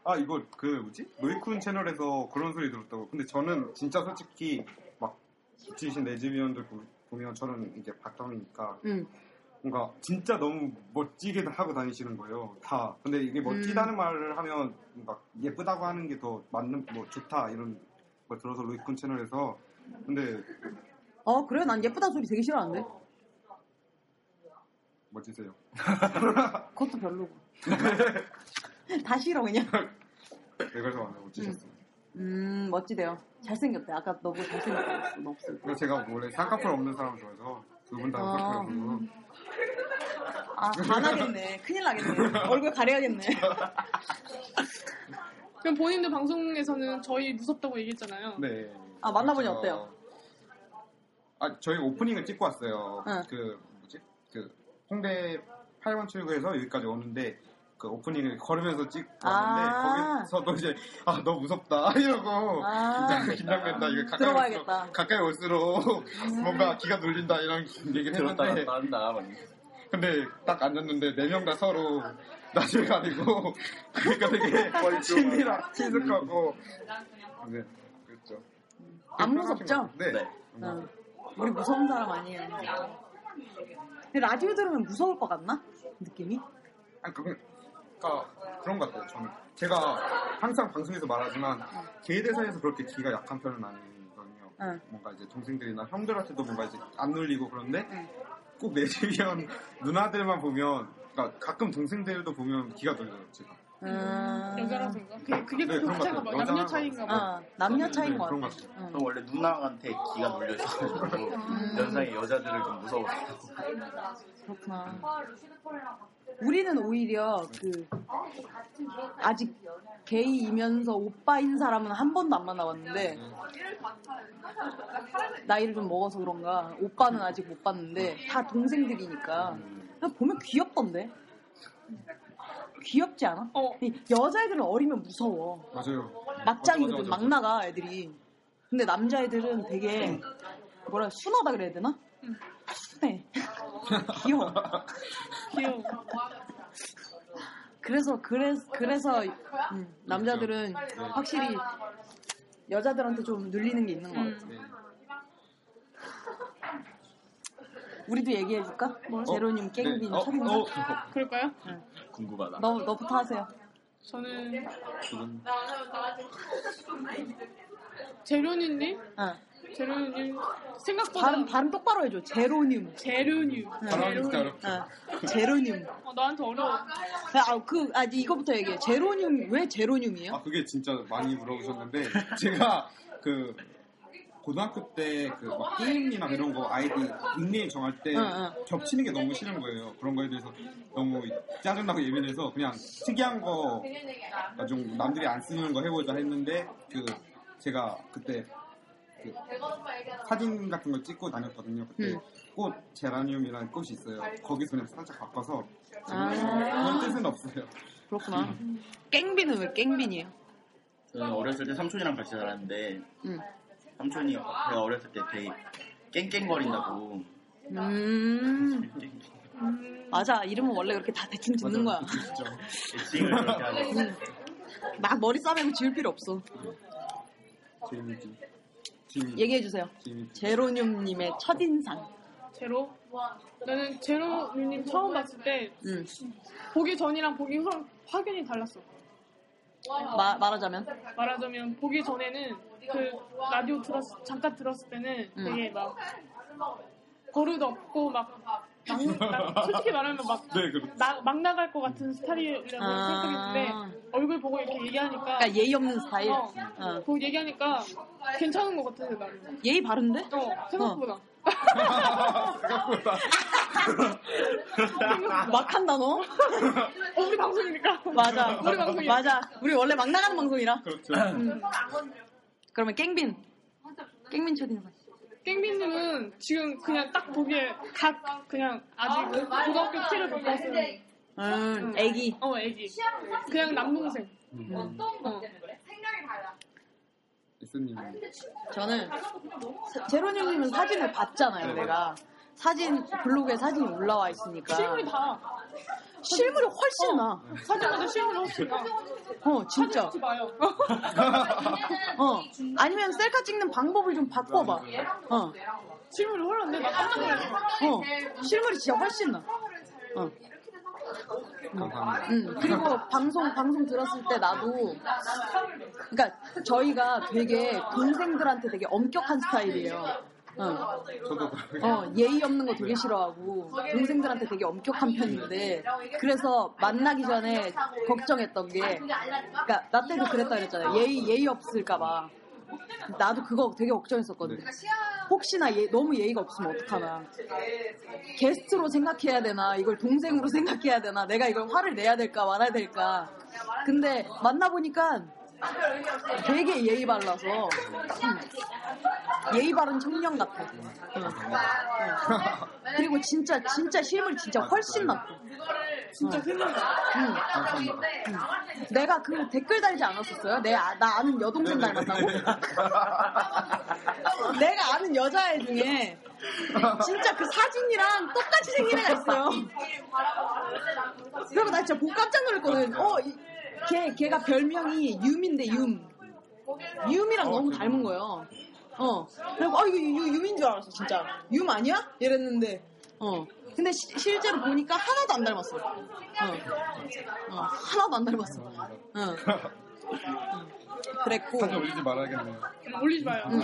아 이거 그 뭐지 로이쿤 채널에서 그런 소리 들었다고 근데 저는 진짜 솔직히 막 butch신 레즈비언들 보- 보면 저는 이제 bottom이니까 응. 뭔가 진짜 너무 멋지게 하고 다니시는 거예요 다 근데 이게 멋지다는 음. 말을 하면 막 예쁘다고 하는 게 더 맞는 뭐 좋다 이런 걸 들어서 로이쿤 채널에서 근데 어, 그래? 난 예쁘다 소리 되게 싫어하는데. 멋지세요 <laughs> 그것도 별로고. 다 싫어, 그냥. 네 그래서 완전 멋지셨어요 음, 멋지대요. 잘생겼대. 아까 너무 잘생겼다고 했어, 너. 그래서 제가 원래 쌍꺼풀 없는 사람 좋아해서 두분다 아. 쌍꺼풀이고 아, 반하겠네. 큰일 나겠네. 얼굴 가려야겠네. <laughs> 그럼 본인도 방송에서는 저희 무섭다고 얘기했잖아요. 네. 아, 만나보니 저- 어때요? 아, 저희가 오프닝을 찍고 왔어요. 응. 그, 뭐지? 그, 홍대 8번 출구에서 여기까지 오는데, 그 오프닝을 걸으면서 찍고 왔는데, 아. 거기서도 이제, 아, 너무 무섭다. <laughs> 이러고, 아. 긴장, 긴장된다. 이거 가까이 들어봐야겠다. 올수록, 가까이 올수록 뭔가 기가 눌린다. 이런 했는데, 딴다 막 근데 딱 앉았는데, 네 명 다 서로 나중에 가리고, <laughs> 그러니까 되게 <laughs> 친밀하, 친숙하고, 네, 그렇죠. 안 무섭죠? 네. 네. 응. 우리 무서운 사람 아니에요. 근데 라디오 들으면 무서울 것 같나? 느낌이? 아니, 그, 그러니까 그런 것 같아요. 저는 제가 항상 방송에서 말하지만 개 대사에서 그렇게 기가 약한 편은 아니거든요. 응. 뭔가 이제 동생들이나 형들한테도 뭔가 이제 안 눌리고 그런데 응. 꼭 내 주변 <laughs> 누나들만 보면 그러니까 가끔 동생들도 보면 기가 눌려요. 제가. 음... 여자라서인가? 그게, 그게 네, 그 그런 것뭐 같아요. 남녀 여자라서. 차이인가 봐. 어, 남녀 차이인 네, 것 그런 같아. 것 같아요. 응. 저 원래 누나한테 기가 눌려 있어가지고 음. 연상의 여자들을 좀 무서워해요. 그렇구나. 우리는 오히려 그 아직 게이이면서 오빠인 사람은 한 번도 안 만나봤는데 나이를 좀 먹어서 그런가 오빠는 아직 못 봤는데 다 동생들이니까 그냥 보면 귀엽던데 귀엽지 않아? 어, 이 여자애들은 어리면 무서워 맞아요. 막장이거든 막. 나가 애들이 근데 남자애들은 되게 뭐라 순하다 그래야 되나? 순해 <laughs> 귀여워 귀여워. 그래서 그래, 그래서 음, 남자들은 확실히 여자들한테 좀 눌리는 게 있는 것 같아. 음. 네. 우리도 얘기해 줄까? 제로님, 깨구빈, 어, 철인 어, 그럴까요? 궁금하다. 너 너부터 하세요. 저는 지금 재료니님 어. 제로늄 생각보다 발음 발음 똑바로 해줘. 제로늄. 제로늄. 발음이 진짜 제로늄. 어렵죠. 어, 제로늄. 어, 나한테 어려워. 아, 그, 아, 이거부터 얘기해. 제로늄, 왜 제로늄이에요? 아 그게 진짜 많이 물어보셨는데 제가 그 고등학교 때 그 막 게임이나 이런 거 아이디 닉네임 정할 때 응, 응. 겹치는 게 너무 싫은 거예요. 그런 거에 대해서 너무 짜증나고 예민해서 그냥 특이한 거 좀 남들이 안 쓰는 거 해보자 했는데 그 제가 그때 그 사진 같은 걸 찍고 다녔거든요. 그때 응. 꽃 제라늄이라는 꽃이 있어요. 거기서 그냥 살짝 바꿔서 아. 그런 뜻은 없어요. 그렇구나. 깽비는 왜 깽빈이에요? 저는 어렸을 때 삼촌이랑 같이 살았는데 응. 삼촌이 제가 어렸을 때 되게 깽깽거린다고 음, 맞아. 이름은 원래 그렇게 다 대충 짓는 거야. 진짜. 애칭을 그렇게 하고 응. 막 머리 싸매고 지을 필요 없어. 재밌지. 재밌, 얘기해 주세요. 재밌지. 제로늄님의 첫 인상. 제로? 나는 제로님 처음 봤을 때 응. 보기 전이랑 보기 후 확연히 달랐어. 마- 말하자면. 말하자면 보기 전에는 그 라디오 들었 잠깐 들었을 때는 음. 되게 막 버릇 없고 막, 막, 막 솔직히 말하면 막 네, 그렇죠. 나, 막 나갈 것 같은 스타일이라고 아. 생각했는데 얼굴 보고 이렇게 얘기하니까 그러니까 예의 없는 스타일. 어, 어. 보고 얘기하니까 괜찮은 것 같아 나는 예의 바른데? 어 생각보다 <laughs> 생각보다. 막 한다, 너? 어, 우리 방송이니까 맞아. 우리 방송이니까 맞아. 우리 원래 막 나가는 방송이라. 그렇죠. 그러면 깽빈. 깽빈 첫인상. 깽빈님은 지금 그냥 딱 보기에 각 그냥 아직 고등학교 티를 못 봤어요 음, 애기. 어 애기 그냥 남동생 음. 어. 예스님. 저는 사- 제로님은 사진을 봤잖아요, 내가. 사진 블로그에 사진이 올라와 있으니까 실물이 다 실물이 훨씬 나. 사진보다 실물이 훨씬 나 어, 진짜. 사진 봐요 <laughs> 어. 아니면 셀카 찍는 방법을 좀 바꿔봐. 어. 실물이 훨씬 나 깜짝 놀랐어 어. 실물이 진짜 훨씬 나. 어. 감사합니다. 음, 그리고 방송 방송 들었을 때 나도 그러니까 저희가 되게 동생들한테 되게 엄격한 스타일이에요. 어, 저도 어, 예의 없는 거 되게 싫어하고 동생들한테 되게 엄격한 편인데 그래서 만나기 전에 걱정했던 게 그러니까 나 때도 그랬다 그랬잖아요. 예의 예의 없을까 봐. 나도 그거 되게 걱정했었거든. 혹시나 예- 너무 예의가 없으면 어떡하나. 게스트로 생각해야 되나, 이걸 동생으로 <laughs> 생각해야 되나, 내가 이걸 화를 내야 될까 말아야 될까. 근데 만나보니까 되게 예의 발라서, 음, 예의 바른 청년 같아. 응. 응. 그리고 진짜, 진짜 실물 진짜 훨씬 낫고. 진짜 실물이 응. 응. 내가 그 댓글 달지 않았었어요? 내, 아- 나 아는 여동생 닮았다고? <laughs> 내가 아는 여자애 중에 진짜 그 사진이랑 똑같이 생긴 애가 있어요. 그리고 나 진짜 보고 깜짝 놀랐거든. 어, 이- 걔, 걔가 별명이 юм인데 윰. 윰이랑 너무 닮은 거예요. 어. 그리고, 아, 이거 유, 윰인 줄 알았어, 진짜. 윰 아니야? 이랬는데, 어. 근데 시- 실제로 보니까 하나도 안 닮았어. 어. 어, 하나도 안 닮았어. 어. 그랬고. 사진 올리지 말아야겠네요. 올리지 마요 응.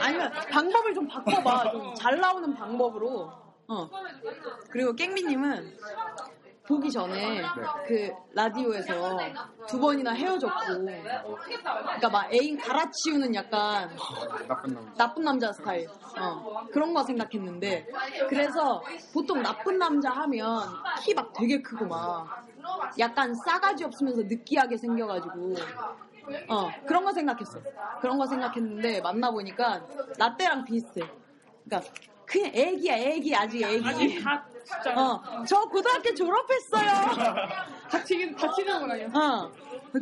아니면 방법을 좀 바꿔봐. 좀 잘 나오는 방법으로. 어. 그리고 깽비님은 보기 전에 그 라디오에서 두 번이나 헤어졌고, 그러니까 막 애인 갈아치우는 약간 나쁜 남자. 나쁜 남자 스타일. 어, 그런 거 생각했는데. 그래서 보통 나쁜 남자 하면 키 막 되게 크고 막 약간 싸가지 없으면서 느끼하게 생겨가지고. 어, 그런 거 생각했어. 그런 거 생각했는데 만나보니까 나 때랑 비슷해. 그러니까 그냥 애기야, 애기, 아직 아직 애기. 다 진짜 어, 저 고등학교 졸업했어요. <laughs> 다 튀긴 다 튀는 건 아니야 어,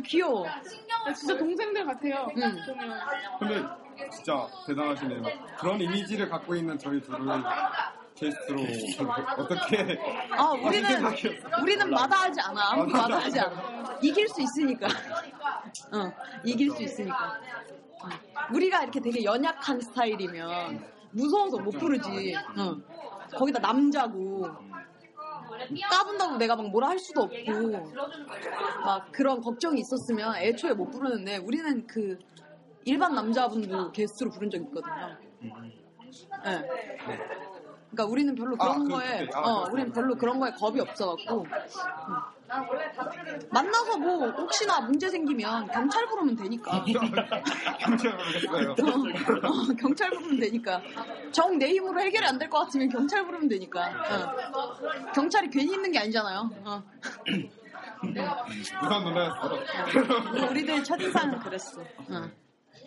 귀여워. 진짜 동생들 같아요 응. 보면 근데 진짜 대단하시네요. 그런 이미지를 갖고 있는 저희 둘을 게스트로 어떻게 아, 우리는, 우리는 마다하지 않아. 아무도. 마다하지 않아. 이길 수 있으니까. 어, 이길 수 있으니까. 어. 우리가 이렇게 되게 연약한 스타일이면 무서워서 못 부르지. 어. 거기다 남자고. 까분다고 내가 막 뭐라 할 수도 없고. 막 그런 걱정이 있었으면 애초에 못 부르는데 우리는 그 일반 남자분도 게스트로 부른 적 있거든요. 예. 그러니까 우리는 별로 그런 아, 그, 거에 아, 어. 우리는 별로 그런 거에 겁이 없어갖고 음. 만나서 뭐 혹시나 문제 생기면 경찰 부르면 되니까 <laughs> 경찰 모르겠어요. <laughs> 어, 경찰 부르면 되니까 정 내 힘으로 해결이 안 될 것 같으면 경찰 부르면 되니까 어. 경찰이 괜히 있는 게 아니잖아요 어. 무서운 누나였어. 우리들 첫인상은 그랬어 어.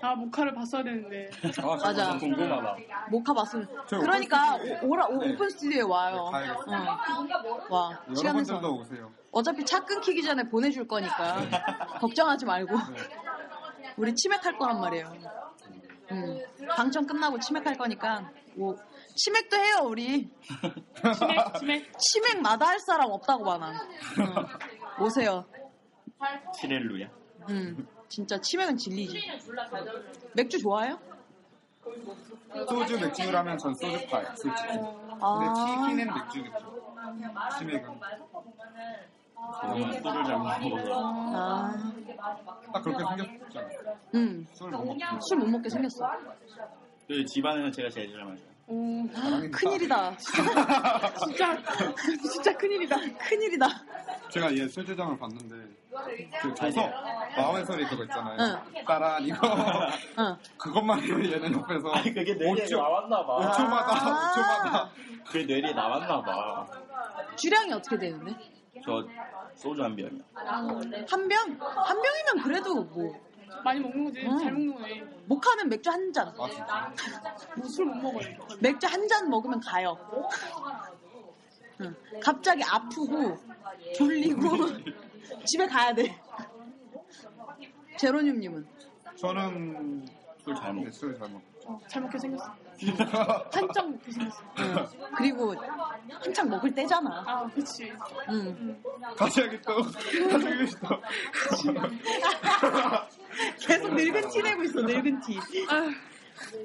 아 모카를 봤어야 되는데 아, 맞아. 궁금하다. 모카 봤으면 저 그러니까 오픈 스튜디오에- 오- 오라 오, 네. 오픈 스튜디오에 와요 네, 가야겠어요. 어. 와 시간 내서 오세요. 어차피 차 끊기기 전에 보내줄 거니까 <laughs> 걱정하지 말고 우리 치맥할 거란 말이에요. 음, 방청 끝나고 치맥할 거니까 뭐 치맥도 해요 우리 <laughs> 치맥 치맥 치맥마다 할 사람 없다고 많아. 어, 오세요. 티렐루야. 음, 진짜 치맥은 진리지. 맥주 좋아해요? 소주 맥주라면 전 소주파예요, 솔직히. 근데 아, 튀기는 맥주겠죠. 치맥은. 저는 술을 잘못 먹어서. 아, 딱 그렇게 생겼잖아요. 음, 술을 못 먹고. 술 못 먹게 생겼어. 그 집안에는 제가 제일 잘 마셔요. 오 큰일이다. <laughs> 진짜 진짜 큰일이다 큰일이다. 제가 얘 술주정을 봤는데, 그 저서 마음의 소리 그거 있잖아요. 따란 이거. 응. 그것만 해요, 얘는 옆에서. 아니 그게 뇌리에 5초, 나왔나 봐. 5초마다, 아. 5초마다. 그게 뇌리에 나왔나 봐. 주량이 어떻게 되는데? 저 소주 한 병이요. 한 병? 한 병이면 그래도 뭐 많이 먹는 거지 음. 잘 먹는 거네 목하면 맥주 한 잔. 아, 진짜. 술못 먹어요 맥주 한 잔 먹으면 가요. 응. 갑자기 아프고 졸리고 <laughs> 집에 가야 돼. 제로님님은 저는 술잘 먹어. 네, 술잘 먹고. 어, 잘 먹게 생겼어 한짝 먹게 생겼어 <laughs> 응. 그리고 한창 먹을 때잖아. 아 그치 응. 또, 갑자기 또. 계속 늙은 티 내고 있어. 늙은 티. 아휴,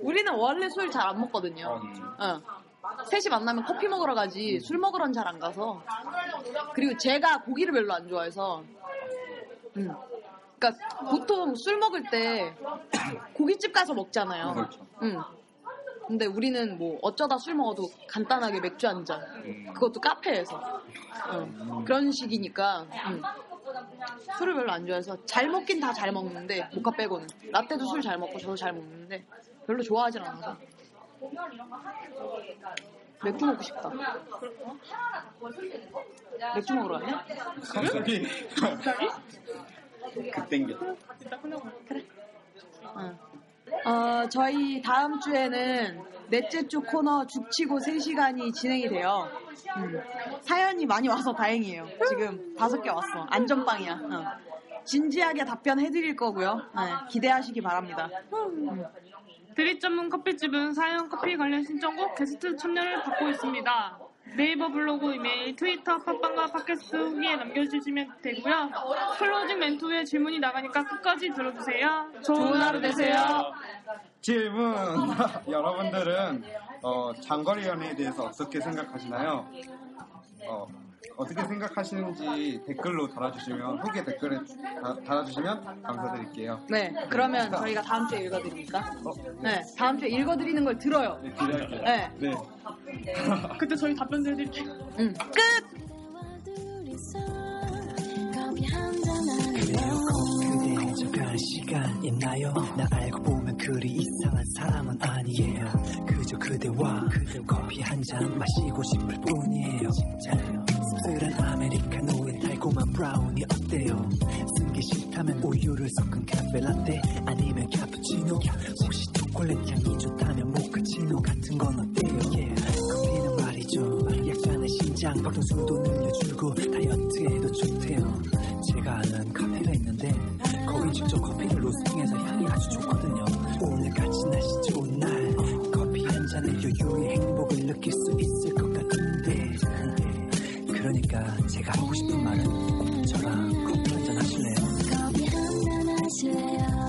우리는 원래 술 잘 안 먹거든요. 응. 셋이 만나면 커피 먹으러 가지 술 먹으러는 잘 안 가서 그리고 제가 고기를 별로 안 좋아해서 음. 그러니까 보통 술 먹을 때 고깃집 가서 먹잖아요. 그렇죠. 음. 근데 우리는 뭐 어쩌다 술 먹어도 간단하게 맥주 한 잔. 음. 그것도 카페에서. 어, 그런 식이니까 음. 술을 별로 안 좋아해서 잘 먹긴 다 잘 먹는데 모카 빼고는 라떼도 술 잘 먹고 저도 잘 먹는데 별로 좋아하진 않아서 맥주 먹고 싶다. 맥주 먹으러 가냐? 갑자기. 급땡겨. 이따 끝나고 응. 어, 저희 다음 주에는 넷째 주 코너 죽치고 3시간이 진행이 돼요. 음. 사연이 많이 와서 다행이에요. 지금 다섯 개 왔어. 안전빵이야. 어. 진지하게 답변해드릴 거고요. 네, 기대하시기 바랍니다. 음. 드립 전문 커피집은 사연 커피 관련 신청곡 게스트 참여를 받고 있습니다. 네이버 블로그, 이메일, 트위터, 팟빵과 팟캐스트 후기에 남겨주시면 되고요. 클로징 멘트 후에 질문이 나가니까 끝까지 들어주세요. 좋은 하루 되세요. 질문. <laughs> 여러분들은 어, 장거리 연애에 대해서 어떻게 생각하시나요? 어, 어떻게 생각하시는지 댓글로 달아주시면 후기 댓글에 다- 달아주시면 감사드릴게요. 네, 그러면 저희가 다음 주에 읽어드립니까? 어, 네, 다음 주에 읽어드리는 걸 들어요. 네, 기대할게요. 네. 네. <laughs> 그때 저희 답변 해드릴게요. 음, 끝! 시간 있나요? 나 알고 보면 그리 이상한 사람은 아니에요 그저 그대와 커피 한 잔 마시고 싶을 뿐이에요 씁쓸한 아메리카노에 달콤한 브라우니 어때요? 쓴게 싫다면 우유를 섞은 카페 라떼 아니면 카푸치노 혹시 초콜릿 향이 좋다면 모카치노 같은 건 어때요? 커 말이죠 약간의 신장 박동수도 늘려주고 다이어트에도 좋대요 제가 아는 카페가 있는데 거기 직접 커피를 로스팅해서 향이 아주 좋거든요 오늘같이 날씨 좋은 날 커피 한 잔에 여유의 행복을 느낄 수 있을 것 같은데 그러니까 제가 하고 싶은 말은 저랑 커피 한 잔 하실래요? 커피 한 잔 하실래요?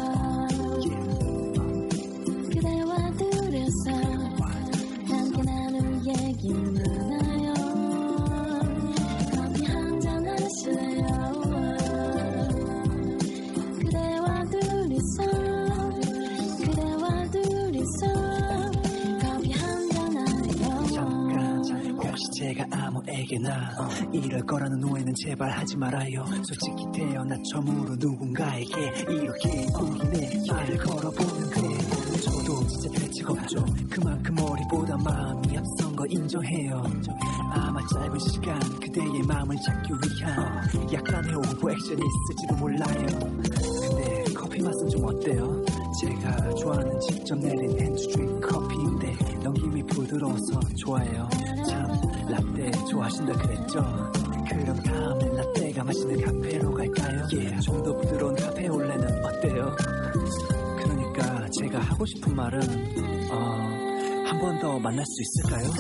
그 너에게나 이럴 거라는 오해는 제발 하지 말아요. 솔직히 태어나 처음으로 누군가에게 이렇게 우리네 말을 걸어보는 그래. 저도 진짜 대책 없죠. 그만큼 머리보다 마음이 앞선 거 인정해요. 아마 짧은 시간 그대의 마음을 잡기 위한 약간의 오버 액션이 있을지도 몰라요. 근데 커피 맛은 좀 어때요? 제가 좋아하는 직접 내린 핸드드립 커피 부드러워서 좋아해요 참 라떼 좋아하신다 그랬죠? 그럼 다음엔 라떼가 마시는 카페로 갈까요? yeah, 좀더 부드러운 카페 올레는 어때요? 그러니까 제가 하고 싶은 말은 어, 한 번 더 만날 수 있을까요?